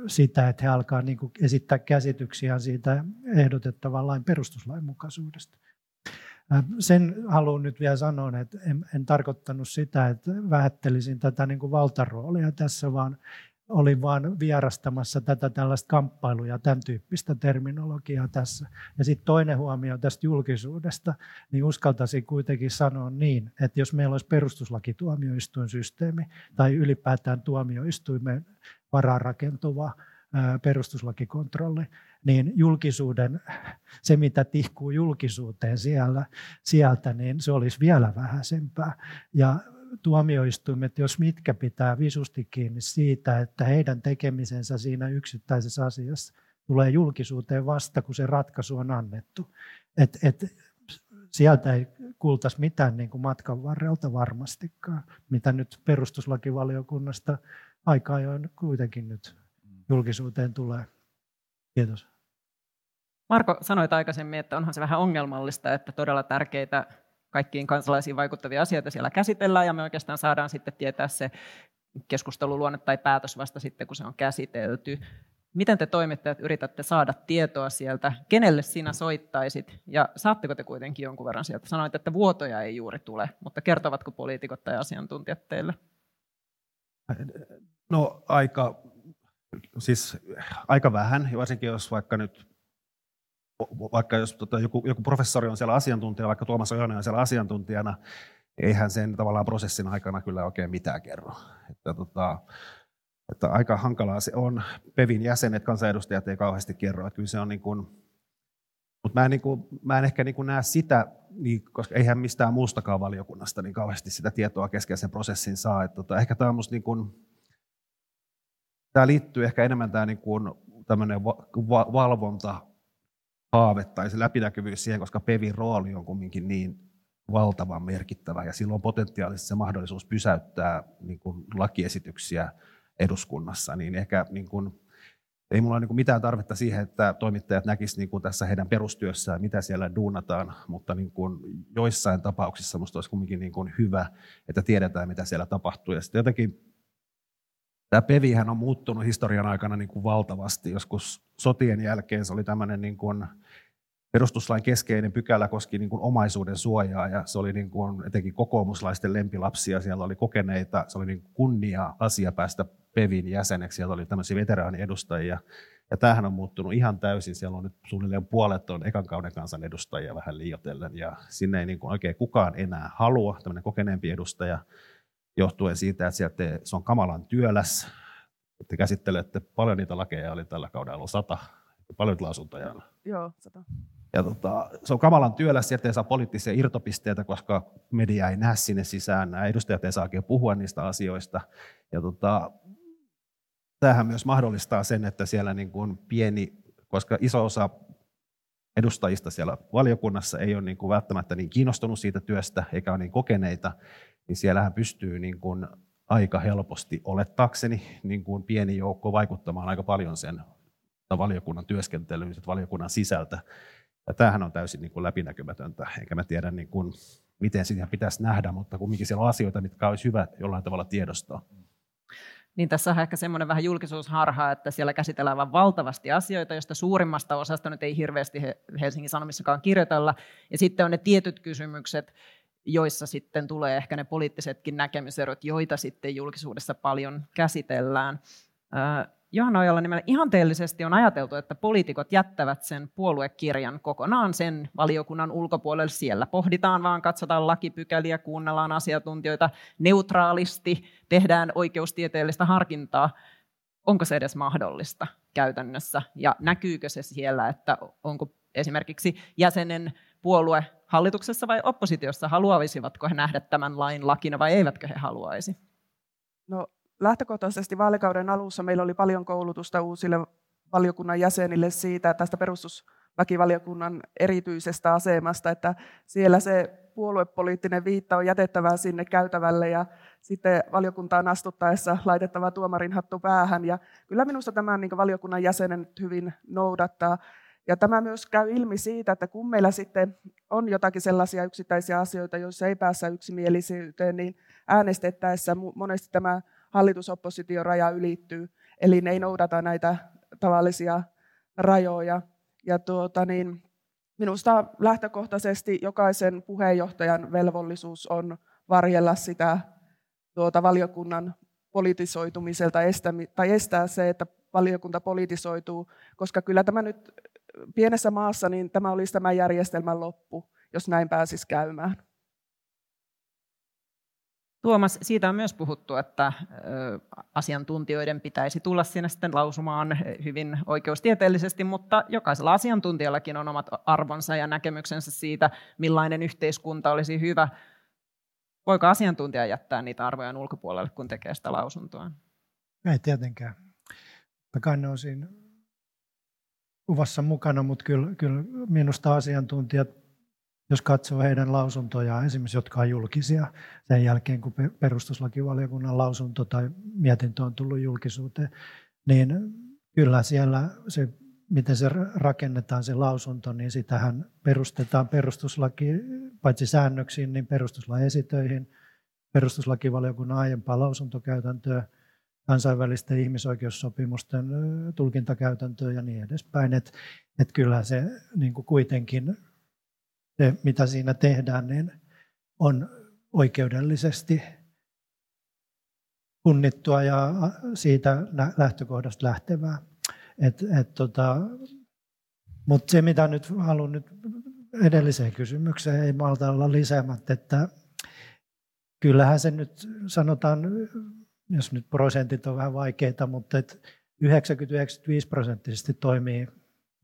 sitä, että he alkaa niin kuin esittää käsityksiä siitä ehdotettavan lain perustuslainmukaisuudesta. Sen haluan nyt vielä sanoa, että en, en tarkoittanut sitä, että vähättelisin tätä niin kuin valtaroolia tässä, vaan olin vaan vierastamassa tätä tällaista kamppailu- ja tämän tyyppistä terminologiaa tässä. Ja sitten toinen huomio tästä julkisuudesta, niin uskaltaisin kuitenkin sanoa niin, että jos meillä olisi perustuslakituomioistuinsysteemi tai ylipäätään tuomioistuimen varaan rakentuva perustuslakikontrolli, niin julkisuuden, se mitä tihkuu julkisuuteen siellä, sieltä, niin se olisi vielä vähäisempää. Ja tuomioistuimet, jos mitkä pitää visusti kiinni siitä, että heidän tekemisensä siinä yksittäisessä asiassa tulee julkisuuteen vasta, kun se ratkaisu on annettu. Et, et, sieltä ei kuultaisi mitään niin kuin matkan varrelta varmastikaan, mitä nyt perustuslakivaliokunnasta aika ajoin kuitenkin nyt julkisuuteen tulee. Kiitos. Marko, sanoit aikaisemmin, että onhan se vähän ongelmallista, että todella tärkeitä kaikkiin kansalaisiin vaikuttavia asioita siellä käsitellään, ja me oikeastaan saadaan sitten tietää se keskusteluluonne tai päätös vasta sitten, kun se on käsitelty. Miten te toimittajat yritätte saada tietoa sieltä? Kenelle sinä soittaisit? Ja saatteko te kuitenkin jonkun verran sieltä? Sanoit, että vuotoja ei juuri tule, mutta kertovatko poliitikot tai asiantuntijat teille? No aika, siis aika vähän, varsinkin jos vaikka nyt vaikka jos tota, joku, joku professori on siellä asiantuntija, vaikka Tuomas Ojonen on siellä asiantuntijana, eihän sen tavallaan prosessin aikana kyllä oikein mitään kerro. Että, tota, että aika hankalaa se on. PEVin jäsenet, kansanedustajat ei kauheasti kerro. Että kyllä se on niin kuin, mutta mä en, niin kuin, mä en ehkä niin kuin näe sitä, niin, koska eihän mistään muustakaan valiokunnasta niin kauheasti sitä tietoa keskeisen prosessin saa. Että tota, ehkä tämä on musta niin kuin, tämä liittyy ehkä enemmän tämä niin kuin, tämmöinen valvonta haave tai se läpinäkyvyys siihen, koska PEVin rooli on kumminkin niin valtavan merkittävä ja silloin potentiaalisesti se mahdollisuus pysäyttää niin kuin lakiesityksiä eduskunnassa, niin ehkä niin kuin, ei mulla ole niin kuin mitään tarvetta siihen, että toimittajat näkisivät niin kuin tässä heidän perustyössään, mitä siellä duunataan, mutta niin kuin joissain tapauksissa minusta olisi kumminkin niin kuin hyvä, että tiedetään, mitä siellä tapahtuu. Ja sitten jotenkin Tämä PEVihän on muuttunut historian aikana niin kuin valtavasti. Joskus sotien jälkeen se oli tämmöinen niin kuin perustuslain keskeinen pykälä koski niin kuin omaisuuden suojaa ja se oli niin kuin etenkin kokoomuslaisten lempilapsia. Siellä oli kokeneita, se oli niin kunnia asia päästä PEVin jäseneksi. Siellä oli tämmöisiä veteraaniedustajia. Ja tämähän on muuttunut ihan täysin. Siellä on nyt suunnilleen puolet on ekan kauden kansanedustajia vähän liioitellen. Ja sinne ei niin kuin oikein kukaan enää halua, tämmöinen kokeneempi edustaja johtuen siitä, että sieltä se on kamalan työläs. Te käsittelette paljon niitä lakeja, oli tällä kaudella sata, paljon lausuntoja. Joo, sata. Ja tota, se on kamalan työläs, sieltä ei saa poliittisia irtopisteitä, koska media ei näe sinne sisään, nämä edustajat ei saa puhua niistä asioista. Ja tota, tämähän myös mahdollistaa sen, että siellä niin kuin pieni, koska iso osa edustajista siellä valiokunnassa ei ole niin kuin välttämättä niin kiinnostunut siitä työstä eikä ole niin kokeneita, niin siellähän pystyy niin kuin aika helposti olettaakseni niin kuin pieni joukko vaikuttamaan aika paljon sen valiokunnan työskentelyyn, valiokunnan sisältä. Ja tämähän on täysin niin kuin läpinäkymätöntä, enkä mä tiedä niin kuin, miten sitä pitäisi nähdä, mutta kumminkin siellä on asioita, mitkä olisi hyvä jollain tavalla tiedostaa. Niin tässä on ehkä semmoinen vähän julkisuusharha, että siellä käsitellään vain valtavasti asioita, joista suurimmasta osasta nyt ei hirveästi Helsingin Sanomissakaan kirjoitella. Ja sitten on ne tietyt kysymykset, joissa sitten tulee ehkä ne poliittisetkin näkemyserot, joita sitten julkisuudessa paljon käsitellään. Johanna Ojala nimellä ihanteellisesti on ajateltu, että poliitikot jättävät sen puoluekirjan kokonaan sen valiokunnan ulkopuolelle. Siellä pohditaan vaan, katsotaan lakipykäliä, kuunnellaan asiantuntijoita neutraalisti, tehdään oikeustieteellistä harkintaa. Onko se edes mahdollista käytännössä? Ja näkyykö se siellä, että onko esimerkiksi jäsenen puolue hallituksessa vai oppositiossa, haluaisivatko he nähdä tämän lain lakina vai eivätkö he haluaisi? No, lähtökohtaisesti vaalikauden alussa meillä oli paljon koulutusta uusille valiokunnan jäsenille siitä tästä perustuslakivaliokunnan erityisestä asemasta, että siellä se puoluepoliittinen viitta on jätettävä sinne käytävälle ja sitten valiokuntaan astuttaessa laitettava tuomarin hattu päähän. Ja kyllä minusta tämän niin valiokunnan jäsenen hyvin noudattaa. Ja tämä myös käy ilmi siitä, että kun meillä sitten on jotakin sellaisia yksittäisiä asioita, joissa ei päässä yksimielisyyteen, niin äänestettäessä monesti tämä hallitusoppositioraja ylittyy, eli ne ei noudata näitä tavallisia rajoja. Ja tuota, niin, minusta lähtökohtaisesti jokaisen puheenjohtajan velvollisuus on varjella sitä tuota valiokunnan politisoitumiselta tai estää se, että valiokunta politisoituu, koska kyllä tämä nyt pienessä maassa, niin tämä olisi tämän järjestelmän loppu, jos näin pääsisi käymään. Tuomas, siitä on myös puhuttu, että asiantuntijoiden pitäisi tulla sinne sitten lausumaan hyvin oikeustieteellisesti, mutta jokaisella asiantuntijallakin on omat arvonsa ja näkemyksensä siitä, millainen yhteiskunta olisi hyvä. Voiko asiantuntija jättää niitä arvoja ulkopuolelle, kun tekee sitä lausuntoa? Ei tietenkään. Ne on siinä kuvassa mukana, mutta kyllä, kyllä minusta asiantuntijat jos katsoo heidän lausuntojaan, esimerkiksi jotka on julkisia sen jälkeen, kun perustuslakivaliokunnan lausunto tai mietintö on tullut julkisuuteen, niin kyllä siellä se, miten se rakennetaan se lausunto, niin sitähän perustetaan perustuslaki, paitsi säännöksiin, niin perustuslain esitöihin, perustuslakivaliokunnan aiempaa lausuntokäytäntöä, kansainvälisten ihmisoikeussopimusten tulkintakäytäntöä ja niin edespäin. Että et kyllä se niin kuin kuitenkin se, mitä siinä tehdään, niin on oikeudellisesti punnittua ja siitä lähtökohdasta lähtevää. Et, et tota, Mutta se, mitä nyt haluan nyt edelliseen kysymykseen, ei malta olla lisäämättä, että kyllähän se nyt sanotaan, jos nyt prosentit on vähän vaikeita, mutta 90-95 prosenttisesti toimii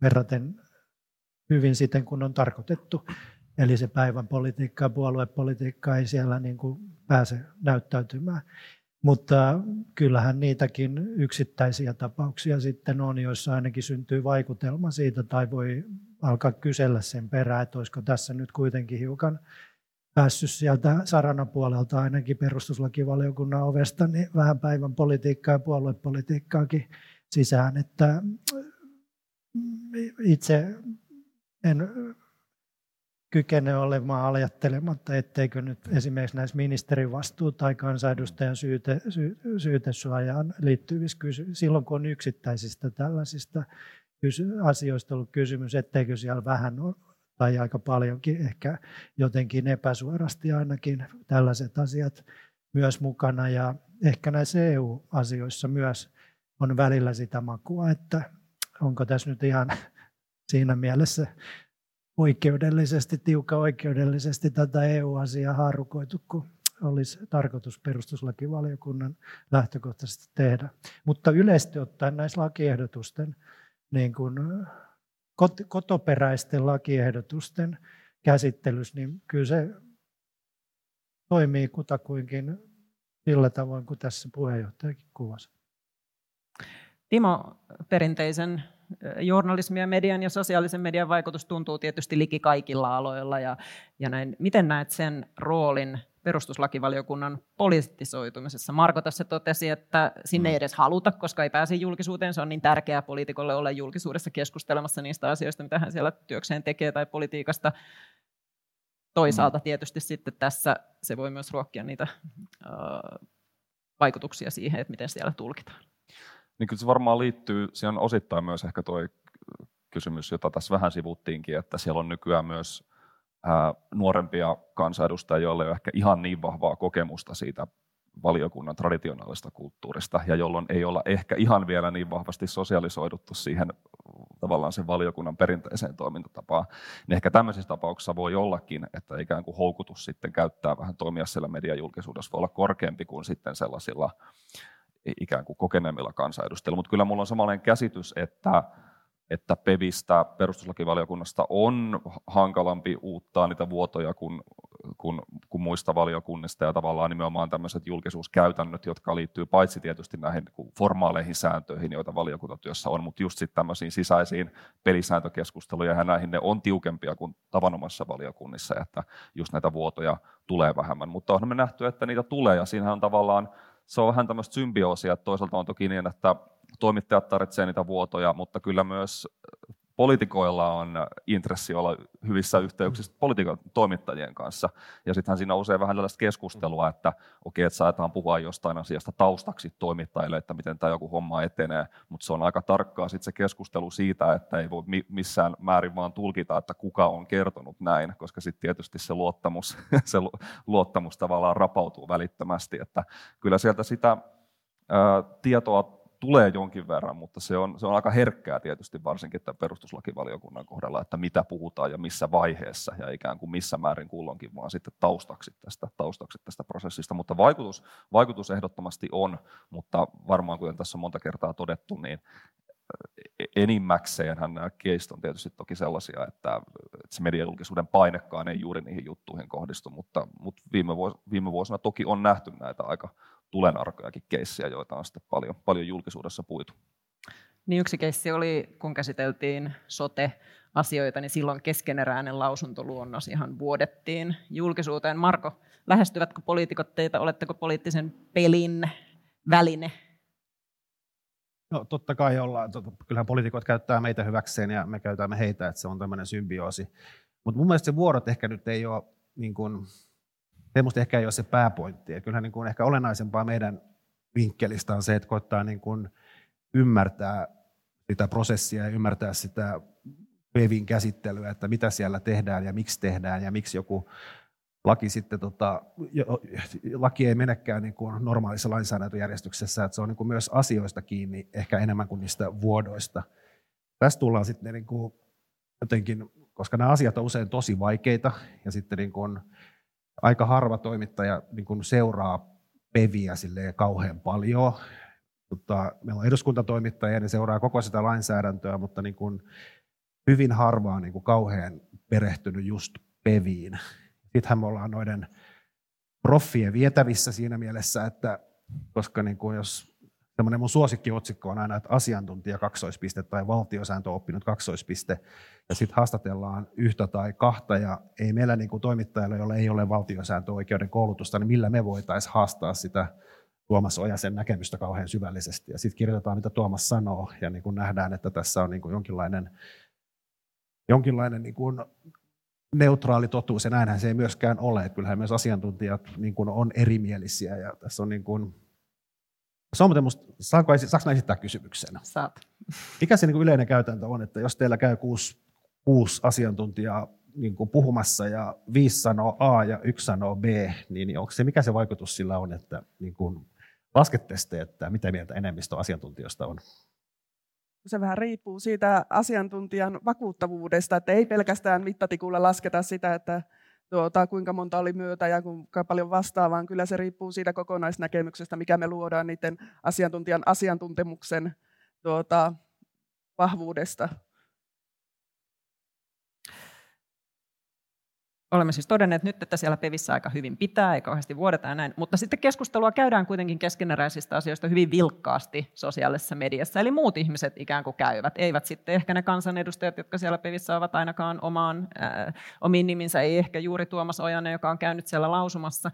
verraten hyvin siten, kun on tarkoitettu. Eli se päivän politiikka ja puoluepolitiikka ei siellä niin kuin pääse näyttäytymään. Mutta kyllähän niitäkin yksittäisiä tapauksia sitten on, joissa ainakin syntyy vaikutelma siitä tai voi alkaa kysellä sen perään, että olisiko tässä nyt kuitenkin hiukan päässyt sieltä saranapuolelta ainakin perustuslakivaliokunnan ovesta niin vähän päivän politiikkaa ja puoluepolitiikkaakin sisään. Että itse en kykene olemaan ajattelematta, etteikö nyt esimerkiksi näissä ministerin vastuu- tai kansanedustajan syyte, sy, syytesuojaan liittyvissä kysymyksissä, silloin kun on yksittäisistä tällaisista asioista ollut kysymys, etteikö siellä vähän tai aika paljonkin ehkä jotenkin epäsuorasti ainakin tällaiset asiat myös mukana. Ja ehkä näissä EU-asioissa myös on välillä sitä makua, että onko tässä nyt ihan siinä mielessä oikeudellisesti, tiukka oikeudellisesti tätä EU-asiaa haarukoitu, kun olisi tarkoitus perustuslakivaliokunnan lähtökohtaisesti tehdä. Mutta yleisesti ottaen näissä lakiehdotusten, niin kuin kotoperäisten lakiehdotusten käsittelyssä, niin kyllä se toimii kutakuinkin sillä tavoin kuin tässä puheenjohtajakin kuvasi. Timo, perinteisen journalismin ja median ja sosiaalisen median vaikutus tuntuu tietysti liki kaikilla aloilla. Ja, ja näin. Miten näet sen roolin perustuslakivaliokunnan poliittisoitumisessa? Marko tässä totesi, että sinne ei edes haluta, koska ei pääse julkisuuteen. Se on niin tärkeää poliitikolle olla julkisuudessa keskustelemassa niistä asioista, mitä hän siellä työkseen tekee tai politiikasta. Toisaalta tietysti sitten tässä se voi myös ruokkia niitä äh, vaikutuksia siihen, että miten siellä tulkitaan. Niin kyllä se varmaan liittyy, siihen osittain myös ehkä tuo kysymys, jota tässä vähän sivuttiinkin, että siellä on nykyään myös nuorempia kansanedustajia, joilla ei ole ehkä ihan niin vahvaa kokemusta siitä valiokunnan traditionaalista kulttuurista, ja jolloin ei olla ehkä ihan vielä niin vahvasti sosialisoiduttu siihen tavallaan sen valiokunnan perinteiseen toimintatapaan, niin ehkä tämmöisissä tapauksissa voi ollakin, että ikään kuin houkutus sitten käyttää vähän toimia siellä mediajulkisuudessa voi olla korkeampi kuin sitten sellaisilla ikään kuin kokeneemmilla kansanedustajilla, mutta kyllä minulla on samanlainen käsitys, että, että PEVistä, perustuslakivaliokunnasta, on hankalampi uuttaa niitä vuotoja kuin, kuin, kuin muista valiokunnista, ja tavallaan nimenomaan tämmöiset julkisuuskäytännöt, jotka liittyy paitsi tietysti näihin niin formaaleihin sääntöihin, joita valiokuntatyössä on, mutta just sitten tämmöisiin sisäisiin pelisääntökeskusteluja, ja näihin ne on tiukempia kuin tavanomaisissa valiokunnissa, että just näitä vuotoja tulee vähemmän, mutta onhan me nähty, että niitä tulee, ja siinähän on tavallaan se on vähän tämmöistä symbioosia, että toisaalta on toki niin, että toimittajat tarvitsevat niitä vuotoja, mutta kyllä myös poliitikoilla on intressi olla hyvissä yhteyksissä poliitikon toimittajien kanssa. Ja sittenhän siinä on usein vähän tällaista keskustelua, että okei, että saetaan puhua jostain asiasta taustaksi toimittajille, että miten tämä joku homma etenee, mutta se on aika tarkkaa sitten se keskustelu siitä, että ei voi missään määrin vaan tulkita, että kuka on kertonut näin, koska sitten tietysti se luottamus, se luottamus tavallaan rapautuu välittömästi, että kyllä sieltä sitä tietoa tulee jonkin verran, mutta se on, se on aika herkkää tietysti varsinkin tämän perustuslakivaliokunnan kohdalla, että mitä puhutaan ja missä vaiheessa ja ikään kuin missä määrin kulloinkin, vaan sitten taustaksi tästä, taustaksi tästä prosessista. Mutta vaikutus, vaikutus ehdottomasti on, mutta varmaan kuten tässä on monta kertaa todettu, niin enimmäkseenhän nämä keist on tietysti toki sellaisia, että, se mediajulkisuuden painekaan ei juuri niihin juttuihin kohdistu, mutta, mutta viime, viime vuosina toki on nähty näitä aika tulenarkojakin keissiä, joita on sitten paljon, paljon julkisuudessa puitu. Niin yksi keissi oli, kun käsiteltiin sote-asioita, niin silloin keskeneräinen lausuntoluonnos ihan vuodettiin julkisuuteen. Marko, lähestyvätkö poliitikot teitä, oletteko poliittisen pelin väline? No totta kai ollaan. Kyllähän poliitikot käyttää meitä hyväkseen ja me käytämme heitä, että se on tämmöinen symbioosi. Mutta mun mielestä se vuorot ehkä nyt ei ole niin kuin, se musta ehkä ei ole se pääpointti. Ja kyllähän niin kuin ehkä olennaisempaa meidän vinkkelistä on se, että koittaa niin kuin ymmärtää sitä prosessia ja ymmärtää sitä PEVin käsittelyä, että mitä siellä tehdään ja miksi tehdään ja miksi joku laki sitten, tota, laki ei menekään niin kuin normaalissa lainsäädäntöjärjestyksessä, että se on niin kuin myös asioista kiinni ehkä enemmän kuin niistä vuodoista. Tässä tullaan sitten niin kuin jotenkin, koska nämä asiat on usein tosi vaikeita ja sitten niin kuin aika harva toimittaja niin kuin seuraa peviä kauhean paljon. Tota, meillä on eduskuntatoimittajia, ne seuraa koko sitä lainsäädäntöä, mutta niin kuin hyvin harvaa niin kuin kauhean perehtynyt just peviin. Sittenhän me ollaan noiden proffien vietävissä siinä mielessä, että koska niin kuin jos semmoinen mun suosikkiotsikko on aina, että asiantuntija kaksoispiste tai valtiosääntö oppinut kaksoispiste, ja sitten haastatellaan yhtä tai kahta, ja ei meillä niin kuin toimittajilla, joilla ei ole valtiosääntöoikeuden koulutusta, niin millä me voitaisiin haastaa sitä Tuomas Ojasen näkemystä kauhean syvällisesti. Ja sitten kirjoitetaan, mitä Tuomas sanoo, ja niin kuin nähdään, että tässä on niin kuin jonkinlainen, jonkinlainen niin kuin neutraali totuus, ja näinhän se ei myöskään ole. Kyllähän myös asiantuntijat niin kuin on erimielisiä, ja tässä on niin kuin, se on musta, saanko, saanko esittää kysymyksen? Saat. Mikä se niin kuin yleinen käytäntö on, että jos teillä käy kuusi, kuusi asiantuntijaa niin kuin puhumassa ja viisi sanoo A ja yksi sanoo B, niin onko se, mikä se vaikutus sillä on, että niin kuin laskette sitten, että mitä mieltä enemmistö asiantuntijoista on? Se vähän riippuu siitä asiantuntijan vakuuttavuudesta, että ei pelkästään mittatikulla lasketa sitä, että tuota, kuinka monta oli myötä ja kuinka paljon vastaa, vaan kyllä se riippuu siitä kokonaisnäkemyksestä, mikä me luodaan niiden asiantuntijan asiantuntemuksen tuota, vahvuudesta. Olemme siis todenneet nyt, että siellä pevissä aika hyvin pitää, ei kauheasti vuodeta näin, mutta sitten keskustelua käydään kuitenkin keskeneräisistä asioista hyvin vilkkaasti sosiaalisessa mediassa, eli muut ihmiset ikään kuin käyvät, eivät sitten ehkä ne kansanedustajat, jotka siellä pevissä ovat ainakaan omaan, äh, omiin niminsä, ei ehkä juuri Tuomas Ojanen, joka on käynyt siellä lausumassa.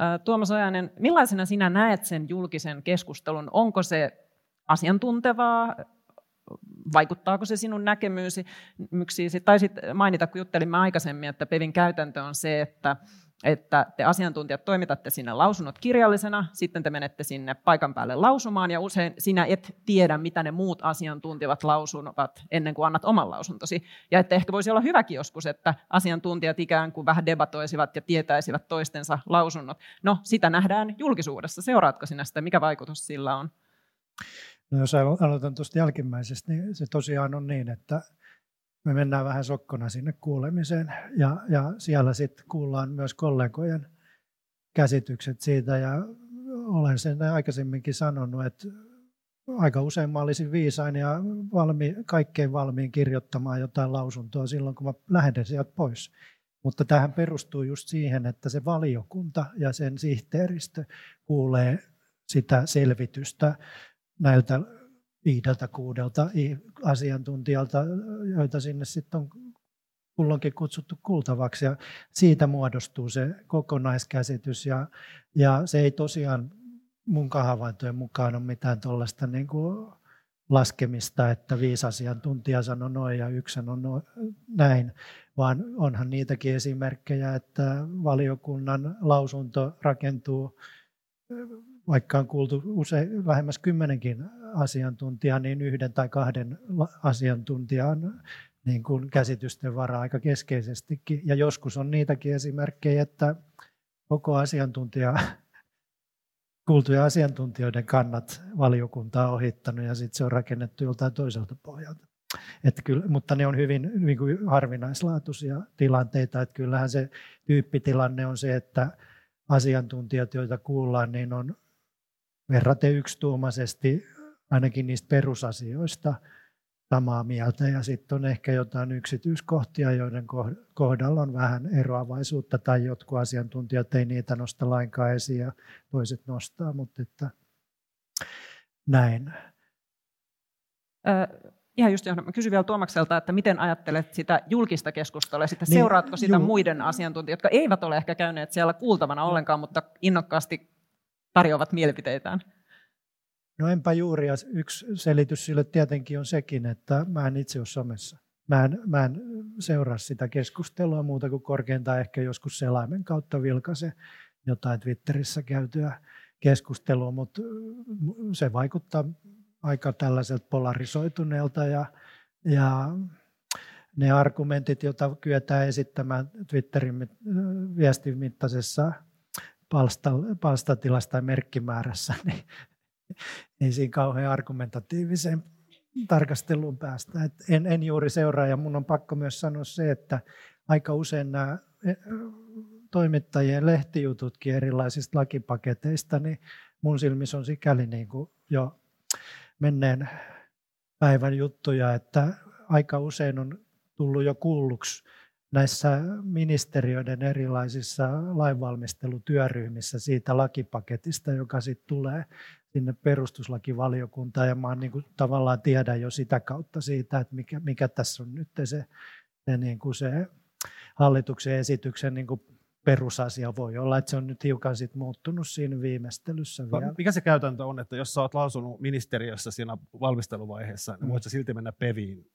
Äh, Tuomas Ojanen, millaisena sinä näet sen julkisen keskustelun? Onko se asiantuntevaa, vaikuttaako se sinun näkemyksiisi? Tai sitten mainita, kun juttelimme aikaisemmin, että PEVin käytäntö on se, että että te asiantuntijat toimitatte sinne lausunnot kirjallisena, sitten te menette sinne paikan päälle lausumaan, ja usein sinä et tiedä, mitä ne muut asiantuntijat lausuvat ennen kuin annat oman lausuntosi. Ja että ehkä voisi olla hyväkin joskus, että asiantuntijat ikään kuin vähän debatoisivat ja tietäisivät toistensa lausunnot. No, sitä nähdään julkisuudessa. Seuraatko sinä sitä? Mikä vaikutus sillä on? No jos aloitan tuosta jälkimmäisestä, niin se tosiaan on niin, että me mennään vähän sokkona sinne kuulemiseen ja, ja siellä sitten kuullaan myös kollegojen käsitykset siitä ja olen sen aikaisemminkin sanonut, että aika usein mä olisin viisain ja valmi, kaikkein valmiin kirjoittamaan jotain lausuntoa silloin, kun mä lähden sieltä pois. Mutta tähän perustuu just siihen, että se valiokunta ja sen sihteeristö kuulee sitä selvitystä näiltä viideltä kuudelta asiantuntijalta, joita sinne sitten on kulloinkin kutsuttu kuultavaksi. Ja siitä muodostuu se kokonaiskäsitys. Ja, ja se ei tosiaan mun havaintojen mukaan ole mitään tuollaista niin kuin laskemista, että viisi asiantuntijaa sanoo noin ja yksi sanoo noin, näin, vaan onhan niitäkin esimerkkejä, että valiokunnan lausunto rakentuu vaikka on kuultu usein vähemmäs kymmenenkin asiantuntijaa, niin yhden tai kahden asiantuntijan niin kuin käsitysten varaa aika keskeisestikin. Ja joskus on niitäkin esimerkkejä, että koko asiantuntija kuultuja asiantuntijoiden kannat valiokuntaa ohittanut ja sitten se on rakennettu joltain toiselta pohjalta. Että kyllä, mutta ne on hyvin niin kuin harvinaislaatuisia tilanteita. Että kyllähän se tyyppitilanne on se, että asiantuntijat, joita kuullaan, niin on verraten yksituumaisesti ainakin niistä perusasioista samaa mieltä. Ja sitten on ehkä jotain yksityiskohtia, joiden kohdalla on vähän eroavaisuutta tai jotkut asiantuntijat ei niitä nosta lainkaan esiin ja toiset nostaa, mutta että näin. Ö, ihan just johon, mä kysyn vielä Tuomakselta, että miten ajattelet sitä julkista keskustelua, sitten niin, seuraatko sitä juu. muiden asiantuntijoiden, jotka eivät ole ehkä käyneet siellä kuultavana ollenkaan, mutta innokkaasti tarjoavat mielipiteitään? No enpä juuri, ja yksi selitys sille tietenkin on sekin, että mä en itse ole somessa. Mä en, mä en seuraa sitä keskustelua muuta kuin korkeintaan ehkä joskus selaimen kautta vilkaise jotain Twitterissä käytyä keskustelua, mutta se vaikuttaa aika tällaiselta polarisoituneelta ja, ja ne argumentit, joita kyetään esittämään Twitterin viestin mittaisessa palstatilassa tai merkkimäärässä, niin ei siinä kauhean argumentatiiviseen tarkasteluun päästä. Et en, en juuri seuraa ja mun on pakko myös sanoa se, että aika usein nämä e, toimittajien lehtijututkin erilaisista lakipaketeista, niin mun silmissä on sikäli niin kuin jo menneen päivän juttuja, että aika usein on tullut jo kuulluksi näissä ministeriöiden erilaisissa lainvalmistelutyöryhmissä siitä lakipaketista, joka sitten tulee sinne perustuslakivaliokuntaan. Ja mä niin kuin tavallaan tiedän jo sitä kautta siitä, että mikä, mikä tässä on nyt se, se, niin kuin se hallituksen esityksen niin kuin perusasia voi olla, että se on nyt hiukan sit muuttunut siinä viimeistelyssä vielä. Mikä se käytäntö on, että jos sä oot lausunut ministeriössä siinä valmisteluvaiheessa, niin mm. voit silti mennä PEViin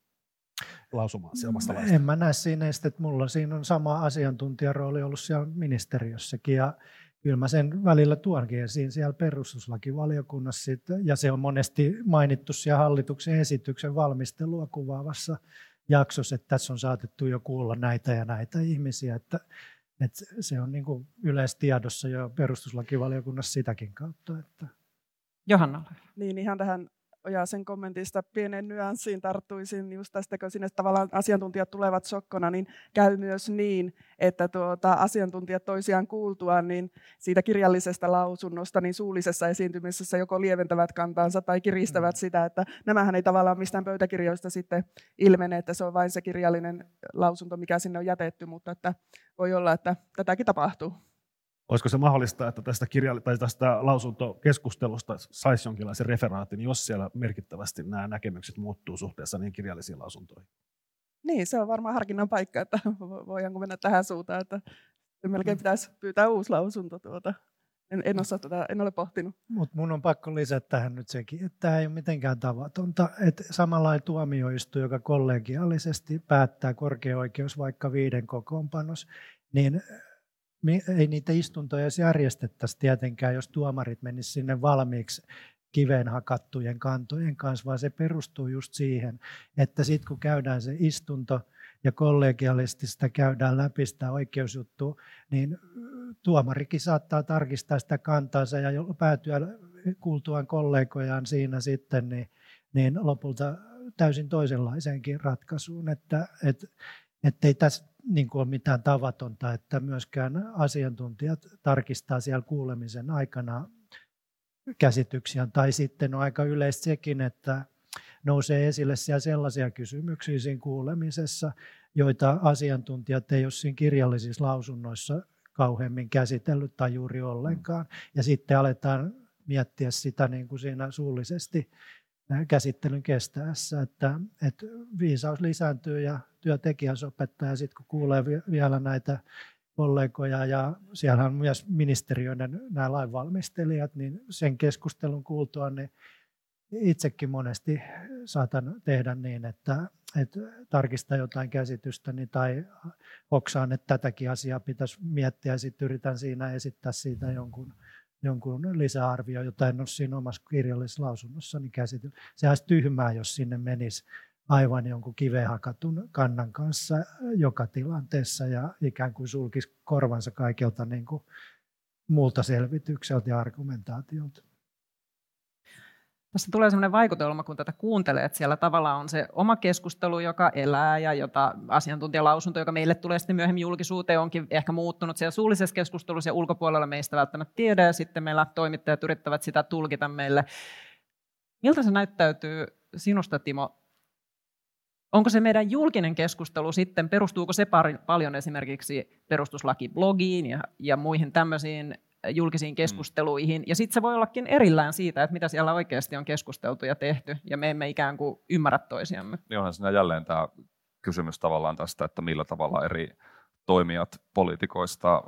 lausumaan se omasta En mä näe siinä että mulla siinä on sama asiantuntijarooli ollut siellä ministeriössäkin ja kyllä mä sen välillä tuonkin esiin siellä perustuslakivaliokunnassa ja se on monesti mainittu siellä hallituksen esityksen valmistelua kuvaavassa jaksossa, että tässä on saatettu jo kuulla näitä ja näitä ihmisiä, että et se on niin kuin yleistiedossa jo perustuslakivaliokunnassa sitäkin kautta. Että. Johanna. Niin ihan tähän ja sen kommentista pienen nyanssiin tarttuisin just tästä, kun sinne tavallaan asiantuntijat tulevat sokkona, niin käy myös niin, että tuota, asiantuntijat toisiaan kuultuaan, niin siitä kirjallisesta lausunnosta, niin suullisessa esiintymisessä joko lieventävät kantaansa tai kiristävät mm. sitä, että nämähän ei tavallaan mistään pöytäkirjoista sitten ilmene, että se on vain se kirjallinen lausunto, mikä sinne on jätetty, mutta että voi olla, että tätäkin tapahtuu. Olisiko se mahdollista, että tästä, kirja- tai tästä lausuntokeskustelusta saisi jonkinlaisen referaatin, jos siellä merkittävästi nämä näkemykset muuttuu suhteessa niin kirjallisiin lausuntoihin? Niin, se on varmaan harkinnan paikka, että voidaanko mennä tähän suuntaan, että melkein pitäisi pyytää uusi lausunto. Tuota. En, en, osaa tätä, en ole pohtinut. Mutta mun on pakko lisätä tähän nyt sekin, että tämä ei ole mitenkään tavatonta. Että samalla tuomioistu, joka kollegiaalisesti päättää korkeaoikeus vaikka viiden kokoonpanos, niin ei niitä istuntoja edes järjestettäisi tietenkään, jos tuomarit menisivät sinne valmiiksi kiveen hakattujen kantojen kanssa, vaan se perustuu just siihen, että sitten kun käydään se istunto ja kollegiaalisesti sitä käydään läpi sitä oikeusjuttua, niin tuomarikin saattaa tarkistaa sitä kantaansa ja päätyä kuultuaan kollegojaan siinä sitten, niin, niin lopulta täysin toisenlaiseenkin ratkaisuun, että et, ei tässä niin kuin ole mitään tavatonta, että myöskään asiantuntijat tarkistaa siellä kuulemisen aikana käsityksiä. Tai sitten on aika yleistä sekin, että nousee esille siellä sellaisia kysymyksiä siinä kuulemisessa, joita asiantuntijat ei ole siinä kirjallisissa lausunnoissa kauheammin käsitellyt tai juuri ollenkaan. Ja sitten aletaan miettiä sitä niin kuin siinä suullisesti käsittelyn kestäessä, että, että viisaus lisääntyy ja työ sopettaja, sitten kun kuulee vielä näitä kollegoja ja siellä on myös ministeriöiden nämä lainvalmistelijat, niin sen keskustelun kuultua niin itsekin monesti saatan tehdä niin, että, että tarkistaa jotain käsitystä niin tai oksaan, että tätäkin asiaa pitäisi miettiä ja sitten yritän siinä esittää siitä jonkun, jonkun lisäarvio, jota en ole siinä omassa kirjallisessa lausunnossani käsitellyt. Se olisi tyhmää, jos sinne menisi aivan jonkun kivehakatun kannan kanssa joka tilanteessa ja ikään kuin sulkisi korvansa kaikilta niin kuin muulta selvitykseltä ja argumentaatiolta. Tässä tulee sellainen vaikutelma, kun tätä kuuntelee, että siellä tavallaan on se oma keskustelu, joka elää ja jota asiantuntijalausunto, joka meille tulee sitten myöhemmin julkisuuteen, onkin ehkä muuttunut siellä suullisessa keskustelussa ja ulkopuolella meistä välttämättä tiedä ja sitten meillä toimittajat yrittävät sitä tulkita meille. Miltä se näyttäytyy sinusta, Timo? Onko se meidän julkinen keskustelu sitten, perustuuko se paljon esimerkiksi perustuslakiblogiin ja, ja muihin tämmöisiin julkisiin mm. keskusteluihin. Ja sitten se voi ollakin erillään siitä, että mitä siellä oikeasti on keskusteltu ja tehty, ja me emme ikään kuin ymmärrä toisiamme. Niin onhan siinä jälleen tämä kysymys tavallaan tästä, että millä tavalla eri toimijat poliitikoista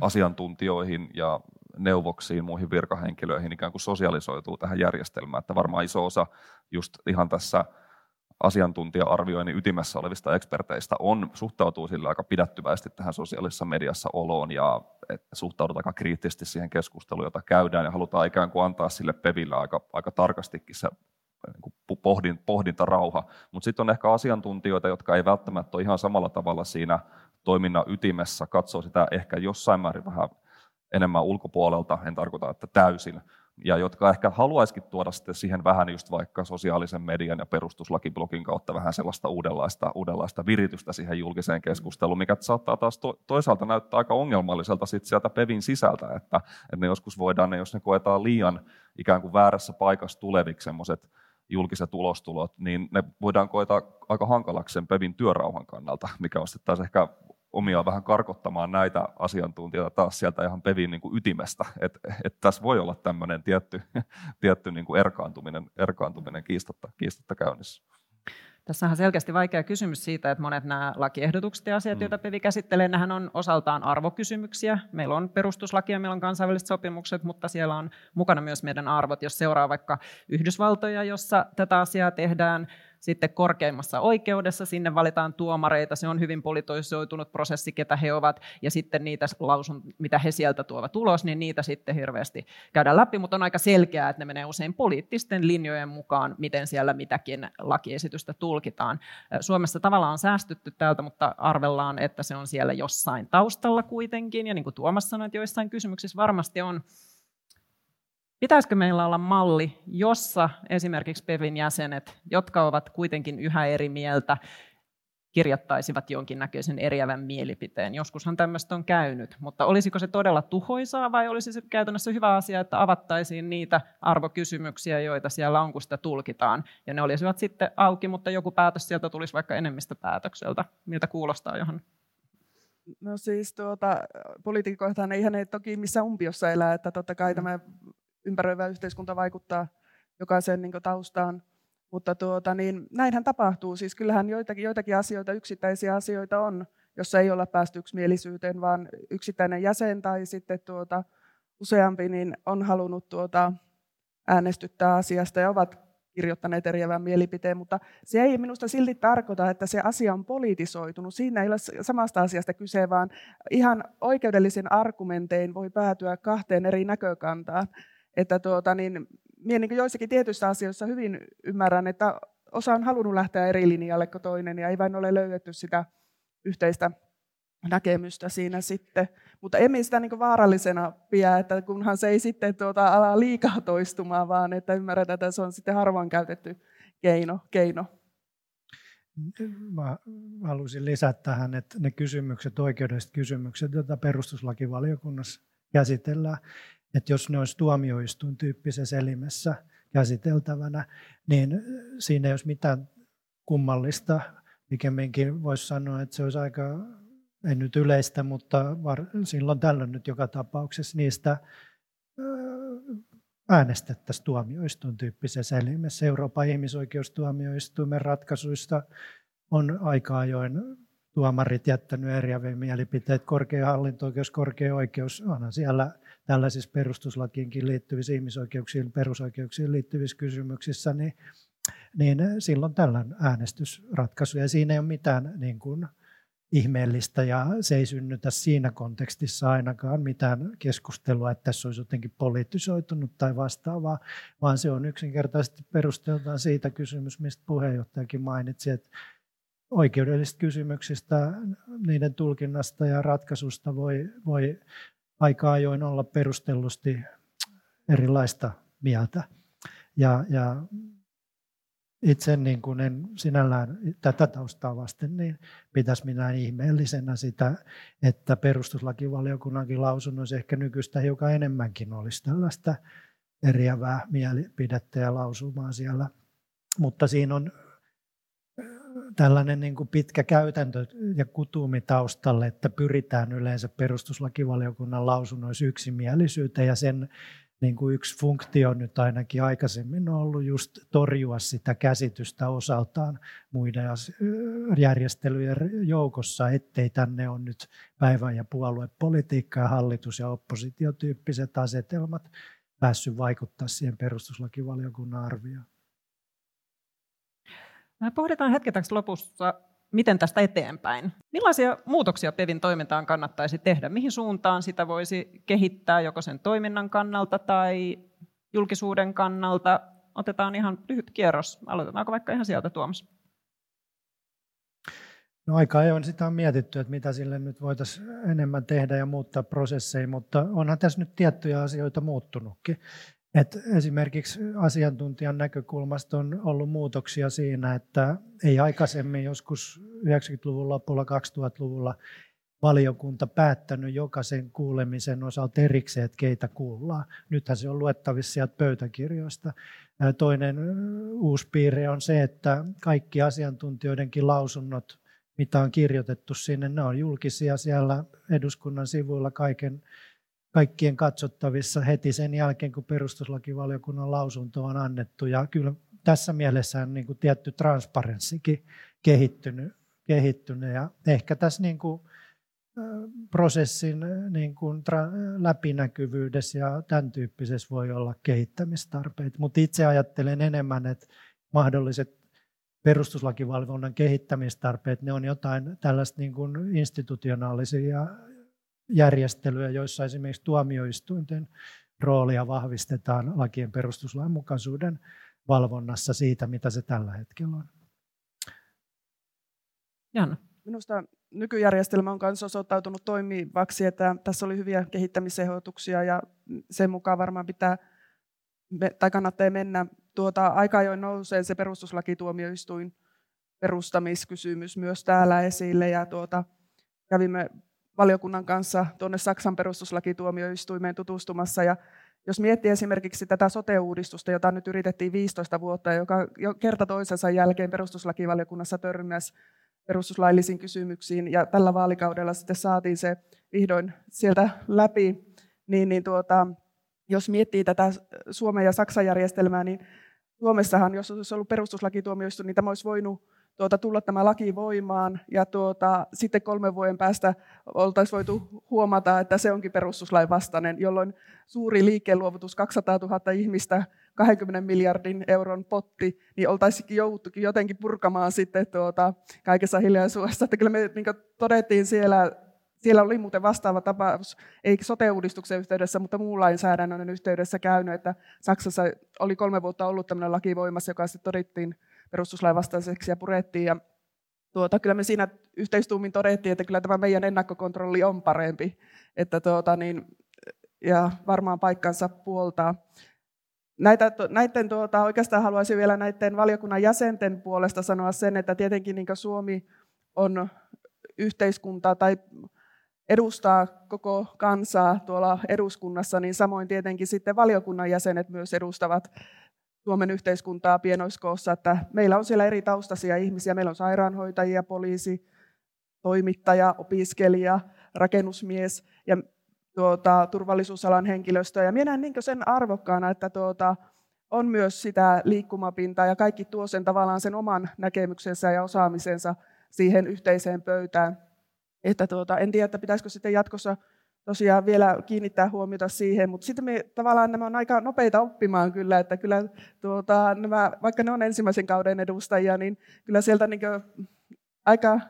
asiantuntijoihin ja neuvoksiin, muihin virkahenkilöihin ikään kuin sosialisoituu tähän järjestelmään. Että varmaan iso osa just ihan tässä asiantuntija-arvioinnin ytimessä olevista eksperteistä on, suhtautuu sillä aika pidättyväisesti tähän sosiaalisessa mediassa oloon ja suhtaudutaan aika kriittisesti siihen keskusteluun, jota käydään ja halutaan ikään kuin antaa sille pevillä aika, aika tarkastikin se niin pohdin, pohdintarauha. Mutta sitten on ehkä asiantuntijoita, jotka ei välttämättä ole ihan samalla tavalla siinä toiminnan ytimessä, katsoo sitä ehkä jossain määrin vähän enemmän ulkopuolelta, en tarkoita, että täysin, ja jotka ehkä haluaisikin tuoda sitten siihen vähän just vaikka sosiaalisen median ja perustuslakiblogin kautta vähän sellaista uudenlaista, uudenlaista viritystä siihen julkiseen keskusteluun, mikä saattaa taas to, toisaalta näyttää aika ongelmalliselta sit sieltä PEVin sisältä, että, että ne joskus voidaan, ne, jos ne koetaan liian ikään kuin väärässä paikassa tuleviksi semmoiset julkiset ulostulot, niin ne voidaan koeta aika hankalaksi sen PEVin työrauhan kannalta, mikä on sitten taas ehkä omia vähän karkottamaan näitä asiantuntijoita taas sieltä ihan pevin niin kuin ytimestä. Että et tässä voi olla tämmöinen tietty, tietty niin kuin erkaantuminen, erkaantuminen kiistatta, kiistatta käynnissä. Tässä on selkeästi vaikea kysymys siitä, että monet nämä lakiehdotukset ja asiat, mm. joita PEVI käsittelee, nähän on osaltaan arvokysymyksiä. Meillä on perustuslaki ja meillä on kansainväliset sopimukset, mutta siellä on mukana myös meidän arvot. Jos seuraa vaikka Yhdysvaltoja, jossa tätä asiaa tehdään, sitten korkeimmassa oikeudessa, sinne valitaan tuomareita, se on hyvin politisoitunut prosessi, ketä he ovat, ja sitten niitä lausun, mitä he sieltä tuovat ulos, niin niitä sitten hirveästi käydään läpi, mutta on aika selkeää, että ne menee usein poliittisten linjojen mukaan, miten siellä mitäkin lakiesitystä tulkitaan. Suomessa tavallaan on säästytty täältä, mutta arvellaan, että se on siellä jossain taustalla kuitenkin, ja niin kuin Tuomas sanoi, että joissain kysymyksissä varmasti on Pitäisikö meillä olla malli, jossa esimerkiksi PEVin jäsenet, jotka ovat kuitenkin yhä eri mieltä, kirjoittaisivat jonkinnäköisen eriävän mielipiteen. Joskushan tämmöistä on käynyt, mutta olisiko se todella tuhoisaa vai olisi se käytännössä hyvä asia, että avattaisiin niitä arvokysymyksiä, joita siellä on, kun sitä tulkitaan, ja ne olisivat sitten auki, mutta joku päätös sieltä tulisi vaikka enemmistöpäätökseltä. Miltä kuulostaa, johon? No siis tuota, poliitikoitahan eihän ne toki missä umpiossa elää, että totta kai mm. tämä ympäröivä yhteiskunta vaikuttaa jokaisen niin taustaan. Mutta tuota, niin, näinhän tapahtuu. Siis kyllähän joitakin, joitakin asioita, yksittäisiä asioita on, jossa ei olla päästy yksimielisyyteen, vaan yksittäinen jäsen tai sitten tuota, useampi niin on halunnut tuota, äänestyttää asiasta ja ovat kirjoittaneet eriävän mielipiteen, mutta se ei minusta silti tarkoita, että se asia on politisoitunut. Siinä ei ole samasta asiasta kyse, vaan ihan oikeudellisin argumentein voi päätyä kahteen eri näkökantaan. Että tuota, niin, minä niin joissakin tietyissä asioissa hyvin ymmärrän, että osa on halunnut lähteä eri linjalle kuin toinen, ja ei vain ole löydetty sitä yhteistä näkemystä siinä sitten. Mutta emme sitä niin vaarallisena pidä, että kunhan se ei sitten tuota, ala liikaa toistumaan, vaan että ymmärretään, että se on sitten harvoin käytetty keino. keino. Mä haluaisin lisätä tähän, että ne kysymykset, oikeudelliset kysymykset, joita perustuslakivaliokunnassa käsitellään, että jos ne olisi tuomioistuin tyyppisessä elimessä käsiteltävänä, niin siinä ei olisi mitään kummallista. Pikemminkin voisi sanoa, että se olisi aika, ei nyt yleistä, mutta var, silloin tällöin nyt joka tapauksessa niistä äänestettäisiin tuomioistuin tyyppisessä elimessä. Euroopan ihmisoikeustuomioistuimen ratkaisuista on aika ajoin tuomarit jättänyt eriäviä mielipiteitä. Korkea hallinto-oikeus, korkea oikeus, onhan siellä tällaisissa perustuslakiinkin liittyvissä ihmisoikeuksiin, perusoikeuksiin liittyvissä kysymyksissä, niin, niin silloin tällainen äänestysratkaisu. Ja siinä ei ole mitään niin kuin, ihmeellistä ja se ei synnytä siinä kontekstissa ainakaan mitään keskustelua, että tässä olisi jotenkin poliittisoitunut tai vastaavaa, vaan se on yksinkertaisesti perusteltaan siitä kysymys, mistä puheenjohtajakin mainitsi, että oikeudellisista kysymyksistä, niiden tulkinnasta ja ratkaisusta voi, voi aika ajoin olla perustellusti erilaista mieltä. Ja, ja itse niin kuin en sinällään tätä taustaa vasten, niin pitäisi minä ihmeellisenä sitä, että perustuslakivaliokunnankin lausunnoissa ehkä nykyistä hiukan enemmänkin olisi tällaista eriävää mielipidettä ja lausumaa siellä. Mutta siinä on tällainen niin kuin pitkä käytäntö ja kutumi taustalle, että pyritään yleensä perustuslakivaliokunnan lausunnoissa yksimielisyyteen ja sen niin kuin yksi funktio nyt ainakin aikaisemmin on ollut just torjua sitä käsitystä osaltaan muiden järjestelyjen joukossa, ettei tänne on nyt päivän ja puoluepolitiikka ja hallitus- ja oppositiotyyppiset asetelmat päässyt vaikuttaa siihen perustuslakivaliokunnan arvioon. Me pohditaan hetki lopussa, miten tästä eteenpäin. Millaisia muutoksia PEVin toimintaan kannattaisi tehdä? Mihin suuntaan sitä voisi kehittää joko sen toiminnan kannalta tai julkisuuden kannalta? Otetaan ihan lyhyt kierros. Aloitetaanko vaikka ihan sieltä Tuomas? No aika ajoin sitä on mietitty, että mitä sille nyt voitaisiin enemmän tehdä ja muuttaa prosesseja, mutta onhan tässä nyt tiettyjä asioita muuttunutkin. Et esimerkiksi asiantuntijan näkökulmasta on ollut muutoksia siinä, että ei aikaisemmin joskus 90-luvun lopulla, 2000-luvulla valiokunta päättänyt jokaisen kuulemisen osalta erikseen, että keitä kuullaan. Nythän se on luettavissa sieltä pöytäkirjoista. Toinen uusi piirre on se, että kaikki asiantuntijoidenkin lausunnot, mitä on kirjoitettu sinne, ne on julkisia siellä eduskunnan sivuilla kaiken kaikkien katsottavissa heti sen jälkeen, kun perustuslakivaliokunnan lausunto on annettu. Ja kyllä tässä mielessä on niin kuin tietty transparenssikin kehittynyt, kehittynyt. Ja ehkä tässä niin kuin prosessin niin kuin läpinäkyvyydessä ja tämän tyyppisessä voi olla kehittämistarpeita. Mutta itse ajattelen enemmän, että mahdolliset perustuslakivalvonnan kehittämistarpeet, ne on jotain tällaista niin kuin institutionaalisia järjestelyjä, joissa esimerkiksi tuomioistuinten roolia vahvistetaan lakien perustuslainmukaisuuden valvonnassa siitä, mitä se tällä hetkellä on. Janna. Minusta nykyjärjestelmä on myös osoittautunut toimivaksi, että tässä oli hyviä kehittämisehdotuksia ja sen mukaan varmaan pitää tai kannattaa mennä. Tuota, aika ajoin nousee se perustuslakituomioistuin perustamiskysymys myös täällä esille ja tuota, kävimme valiokunnan kanssa tuonne Saksan perustuslakituomioistuimeen tutustumassa. Ja jos miettii esimerkiksi tätä sote-uudistusta, jota nyt yritettiin 15 vuotta, joka jo kerta toisensa jälkeen perustuslakivaliokunnassa törmäsi perustuslaillisiin kysymyksiin, ja tällä vaalikaudella sitten saatiin se vihdoin sieltä läpi, niin, niin tuota, jos miettii tätä Suomen ja Saksan järjestelmää, niin Suomessahan, jos olisi ollut perustuslakituomioistuin, niin tämä olisi voinut tuota, tulla tämä laki voimaan ja tuota, sitten kolmen vuoden päästä oltaisiin voitu huomata, että se onkin perustuslain vastainen, jolloin suuri liikkeenluovutus 200 000 ihmistä, 20 miljardin euron potti, niin oltaisikin jouduttukin jotenkin purkamaan sitten tuota, kaikessa hiljaisuudessa. Että kyllä me niin todettiin siellä, siellä oli muuten vastaava tapaus, ei sote-uudistuksen yhteydessä, mutta muun lainsäädännön yhteydessä käynyt, että Saksassa oli kolme vuotta ollut tämmöinen laki voimassa, joka sitten todettiin perustuslain vastaiseksi ja purettiin. Ja tuota, kyllä me siinä yhteistuumin todettiin, että kyllä tämä meidän ennakkokontrolli on parempi. Että tuota, niin, ja varmaan paikkansa puoltaa. Näitä, näiden, tuota, oikeastaan haluaisin vielä näiden valiokunnan jäsenten puolesta sanoa sen, että tietenkin niin Suomi on yhteiskuntaa tai edustaa koko kansaa tuolla eduskunnassa, niin samoin tietenkin sitten valiokunnan jäsenet myös edustavat Suomen yhteiskuntaa pienoiskoossa, että meillä on siellä eri taustaisia ihmisiä. Meillä on sairaanhoitajia, poliisi, toimittaja, opiskelija, rakennusmies ja tuota, turvallisuusalan henkilöstöä. Ja minä näen sen arvokkaana, että tuota, on myös sitä liikkumapintaa ja kaikki tuo sen tavallaan sen oman näkemyksensä ja osaamisensa siihen yhteiseen pöytään. Että tuota, en tiedä, että pitäisikö sitten jatkossa tosiaan vielä kiinnittää huomiota siihen, mutta sitten me tavallaan nämä on aika nopeita oppimaan kyllä, että kyllä tuota, nämä, vaikka ne on ensimmäisen kauden edustajia, niin kyllä sieltä niin aika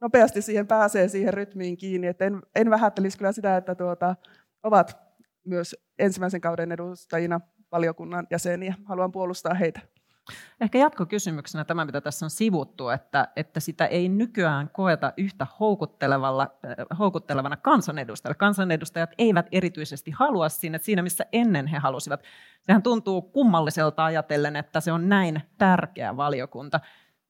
nopeasti siihen pääsee siihen rytmiin kiinni, että en, en vähättelisi kyllä sitä, että tuota, ovat myös ensimmäisen kauden edustajina valiokunnan jäseniä. Haluan puolustaa heitä. Ehkä jatkokysymyksenä tämä, mitä tässä on sivuttu, että, että sitä ei nykyään koeta yhtä houkuttelevalla, äh, houkuttelevana kansanedustajalla. Kansanedustajat eivät erityisesti halua sinne siinä, missä ennen he halusivat. Sehän tuntuu kummalliselta ajatellen, että se on näin tärkeä valiokunta.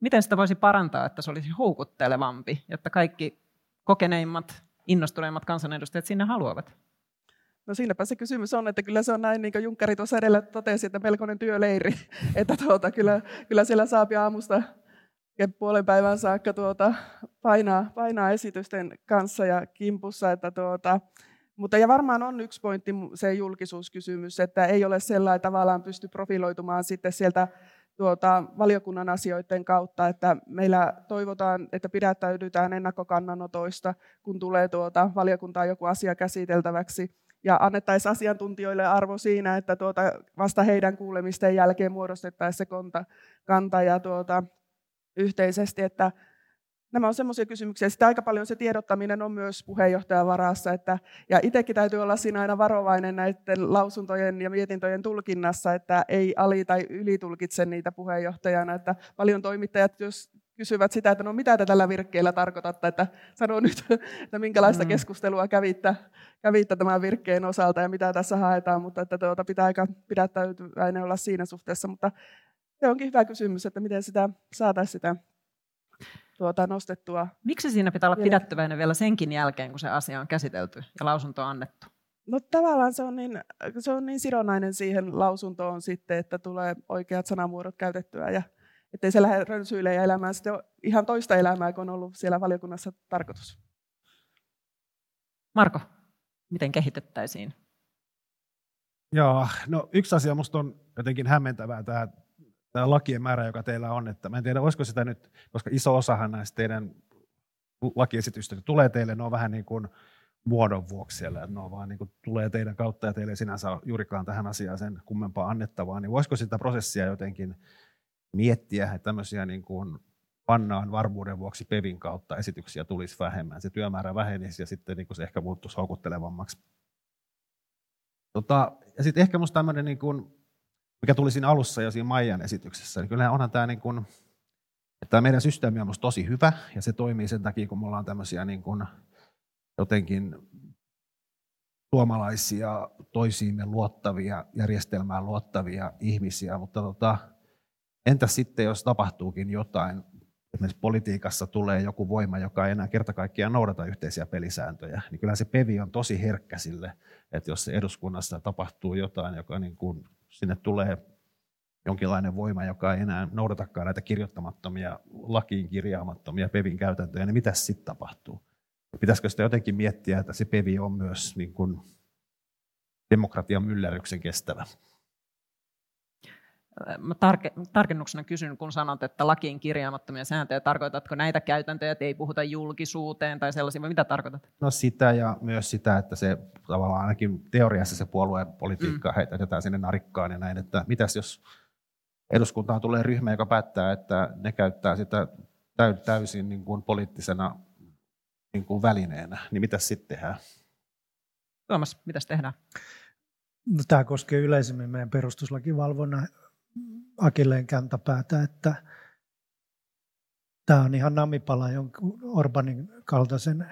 Miten sitä voisi parantaa, että se olisi houkuttelevampi, jotta kaikki kokeneimmat, innostuneimmat kansanedustajat sinne haluavat? No siinäpä se kysymys on, että kyllä se on näin, niin kuin Junkkari tuossa edellä totesi, että melkoinen työleiri, että tuota, kyllä, kyllä siellä saapi aamusta puolen päivän saakka tuota, painaa, painaa esitysten kanssa ja kimpussa, että tuota, mutta ja varmaan on yksi pointti se julkisuuskysymys, että ei ole sellainen tavallaan pysty profiloitumaan sitten sieltä tuota, valiokunnan asioiden kautta, että meillä toivotaan, että pidättäydytään ennakkokannanotoista, kun tulee tuota, valiokuntaan joku asia käsiteltäväksi ja annettaisiin asiantuntijoille arvo siinä, että tuota, vasta heidän kuulemisten jälkeen muodostettaisiin se konta, kanta ja tuota, yhteisesti, että nämä on sellaisia kysymyksiä. Sitten aika paljon se tiedottaminen on myös puheenjohtajan varassa. Että, ja itsekin täytyy olla siinä aina varovainen näiden lausuntojen ja mietintöjen tulkinnassa, että ei ali- tai ylitulkitse niitä puheenjohtajana. Että paljon toimittajat, jos kysyvät sitä, että no mitä te tällä virkkeellä tarkoitatte, että sano nyt, että minkälaista mm. keskustelua kävitte, kävitte tämän virkkeen osalta ja mitä tässä haetaan, mutta että tuota, pitää aika pidättäytyväinen olla siinä suhteessa, mutta se onkin hyvä kysymys, että miten sitä saataisiin sitä tuota, nostettua. Miksi siinä pitää olla pidättyväinen vielä senkin jälkeen, kun se asia on käsitelty ja lausunto on annettu? No tavallaan se on niin, se on niin sidonnainen siihen lausuntoon sitten, että tulee oikeat sanamuodot käytettyä ja ettei se lähde rönsyille ja elämään sitten ihan toista elämää, kun on ollut siellä valiokunnassa tarkoitus. Marko, miten kehitettäisiin? Joo, no yksi asia minusta on jotenkin hämmentävää tämä, tämä lakien määrä, joka teillä on. Että mä en tiedä, olisiko sitä nyt, koska iso osahan näistä teidän lakiesitystä tulee teille, ne on vähän niin kuin muodon vuoksi siellä, ne on vaan niin kuin, tulee teidän kautta ja teille ei sinänsä ole juurikaan tähän asiaan sen kummempaa annettavaa, niin voisiko sitä prosessia jotenkin miettiä, että tämmöisiä niin kuin pannaan varmuuden vuoksi PEVin kautta esityksiä tulisi vähemmän. Se työmäärä vähenisi ja sitten niin kuin se ehkä muuttuisi houkuttelevammaksi. Tota, ja sitten ehkä minusta tämmöinen, niin kuin, mikä tuli siinä alussa jo siinä Maijan esityksessä, niin kyllähän onhan tämä, niin kuin, että tämä meidän systeemi on tosi hyvä ja se toimii sen takia, kun me ollaan tämmöisiä niin kuin, jotenkin suomalaisia, toisiimme luottavia, järjestelmään luottavia ihmisiä, mutta tota, Entä sitten, jos tapahtuukin jotain, esimerkiksi politiikassa tulee joku voima, joka ei enää kerta kaikkiaan noudata yhteisiä pelisääntöjä, niin kyllä se pevi on tosi herkkä sille, että jos eduskunnassa tapahtuu jotain, joka niin kuin, sinne tulee jonkinlainen voima, joka ei enää noudatakaan näitä kirjoittamattomia, lakiin kirjaamattomia pevin käytäntöjä, niin mitä sitten tapahtuu? Pitäisikö sitä jotenkin miettiä, että se pevi on myös niin kuin demokratian myllerryksen kestävä? Mä tarke, tarkennuksena kysyn, kun sanot, että lakiin kirjaamattomia sääntöjä, tarkoitatko näitä käytäntöjä, että ei puhuta julkisuuteen tai sellaisia, vai mitä tarkoitat? No sitä ja myös sitä, että se tavallaan ainakin teoriassa se puolueen politiikka mm. heitetään sinne narikkaan ja näin, että mitäs jos eduskuntaan tulee ryhmä, joka päättää, että ne käyttää sitä täysin niin kuin poliittisena niin kuin välineenä, niin mitä sitten tehdään? Tuomas, mitä tehdään? No, tämä koskee yleisemmin meidän perustuslakivalvonnan akilleen kantapäätä, että tämä on ihan namipala jonkun Orbanin kaltaisen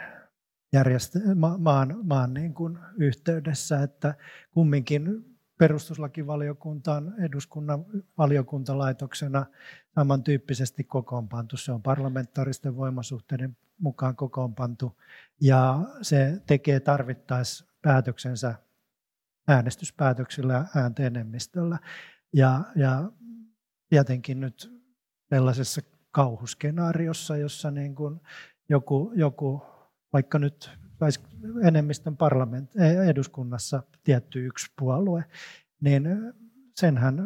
järjestelmän maan, maan niin kuin yhteydessä, että kumminkin perustuslakivaliokunta on eduskunnan valiokuntalaitoksena samantyyppisesti kokoonpantu. Se on parlamentaaristen voimasuhteiden mukaan kokoonpantu ja se tekee tarvittaessa päätöksensä äänestyspäätöksillä ääntenemistöllä. Ja, ja tietenkin nyt sellaisessa kauhuskenaariossa, jossa niin kuin joku, joku, vaikka nyt enemmistön parlament, eh, eduskunnassa tietty yksi puolue, niin senhän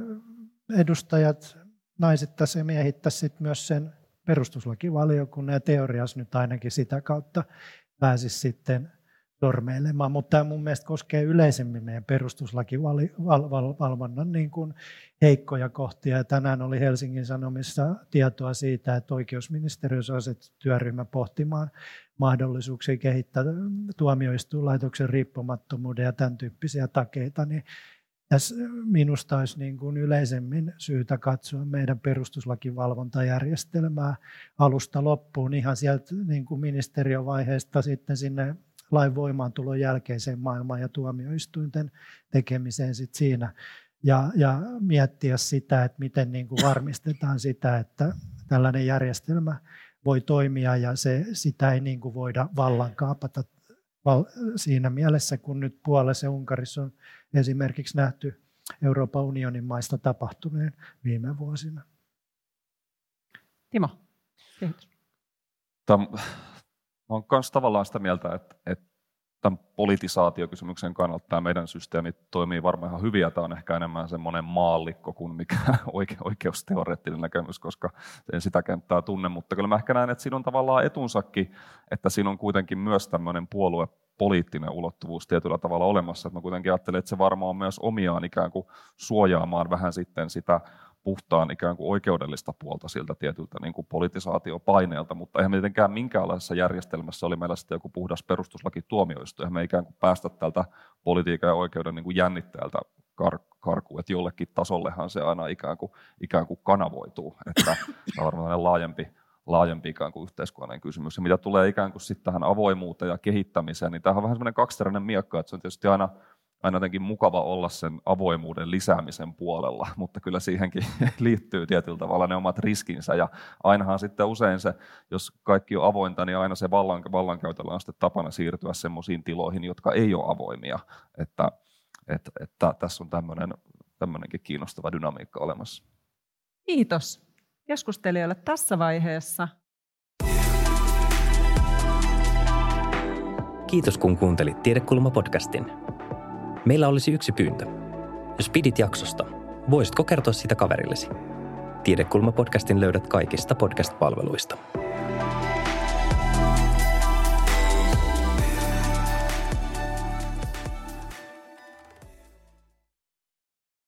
edustajat naisittaisi ja miehittäisi myös sen perustuslakivaliokunnan ja teoriassa nyt ainakin sitä kautta pääsisi sitten sormeilemaan, mutta tämä mun mielestä koskee yleisemmin meidän perustuslakivalvonnan niin kuin heikkoja kohtia. Ja tänään oli Helsingin Sanomissa tietoa siitä, että oikeusministeriössä asetettu työryhmä pohtimaan mahdollisuuksia kehittää tuomioistuinlaitoksen riippumattomuuden ja tämän tyyppisiä takeita, niin tässä minusta olisi niin kuin yleisemmin syytä katsoa meidän perustuslakivalvontajärjestelmää alusta loppuun ihan sieltä niin kuin ministeriövaiheesta sitten sinne lain voimaantulon jälkeiseen maailmaan ja tuomioistuinten tekemiseen sit siinä. Ja, ja miettiä sitä, että miten niin kuin varmistetaan sitä, että tällainen järjestelmä voi toimia ja se, sitä ei niin kuin voida vallan kaapata siinä mielessä, kun nyt Puolessa ja Unkarissa on esimerkiksi nähty Euroopan unionin maista tapahtuneen viime vuosina. Timo, kehitys. Tämä, olen myös tavallaan sitä mieltä, että, että tämän politisaatiokysymyksen kannalta tämä meidän systeemi toimii varmaan ihan hyvin, ja tämä on ehkä enemmän semmoinen maallikko kuin mikä oike, oikeusteoreettinen näkemys, koska en sitä kenttää tunne, mutta kyllä mä ehkä näen, että siinä on tavallaan etunsakin, että siinä on kuitenkin myös tämmöinen puolue poliittinen ulottuvuus tietyllä tavalla olemassa. Että mä kuitenkin ajattelen, että se varmaan on myös omiaan ikään kuin suojaamaan vähän sitten sitä puhtaan ikään kuin oikeudellista puolta siltä tietyltä niin kuin politisaatiopaineelta, mutta eihän me tietenkään minkäänlaisessa järjestelmässä oli meillä sitten joku puhdas perustuslaki tuomioistuin, eihän me ikään kuin päästä tältä politiikan ja oikeuden niin kuin jännitteeltä kar- karkuun, että jollekin tasollehan se aina ikään kuin, ikään kuin kanavoituu, että tämä on varmaan laajempi, laajempi ikään kuin yhteiskunnallinen kysymys. Ja mitä tulee ikään kuin sitten tähän avoimuuteen ja kehittämiseen, niin tämä on vähän semmoinen kaksiteräinen miekka, että se on tietysti aina aina jotenkin mukava olla sen avoimuuden lisäämisen puolella, mutta kyllä siihenkin liittyy tietyllä tavalla ne omat riskinsä. Ja ainahan sitten usein se, jos kaikki on avointa, niin aina se vallan, vallankäytöllä on sitten tapana siirtyä semmoisiin tiloihin, jotka ei ole avoimia. Että, että, että tässä on tämmöinen, tämmöinenkin kiinnostava dynamiikka olemassa. Kiitos keskustelijoille tässä vaiheessa. Kiitos kun kuuntelit Tiedekulma-podcastin. Meillä olisi yksi pyyntö. Jos pidit jaksosta, voisitko kertoa sitä kaverillesi? Tiedekulma-podcastin löydät kaikista podcast-palveluista.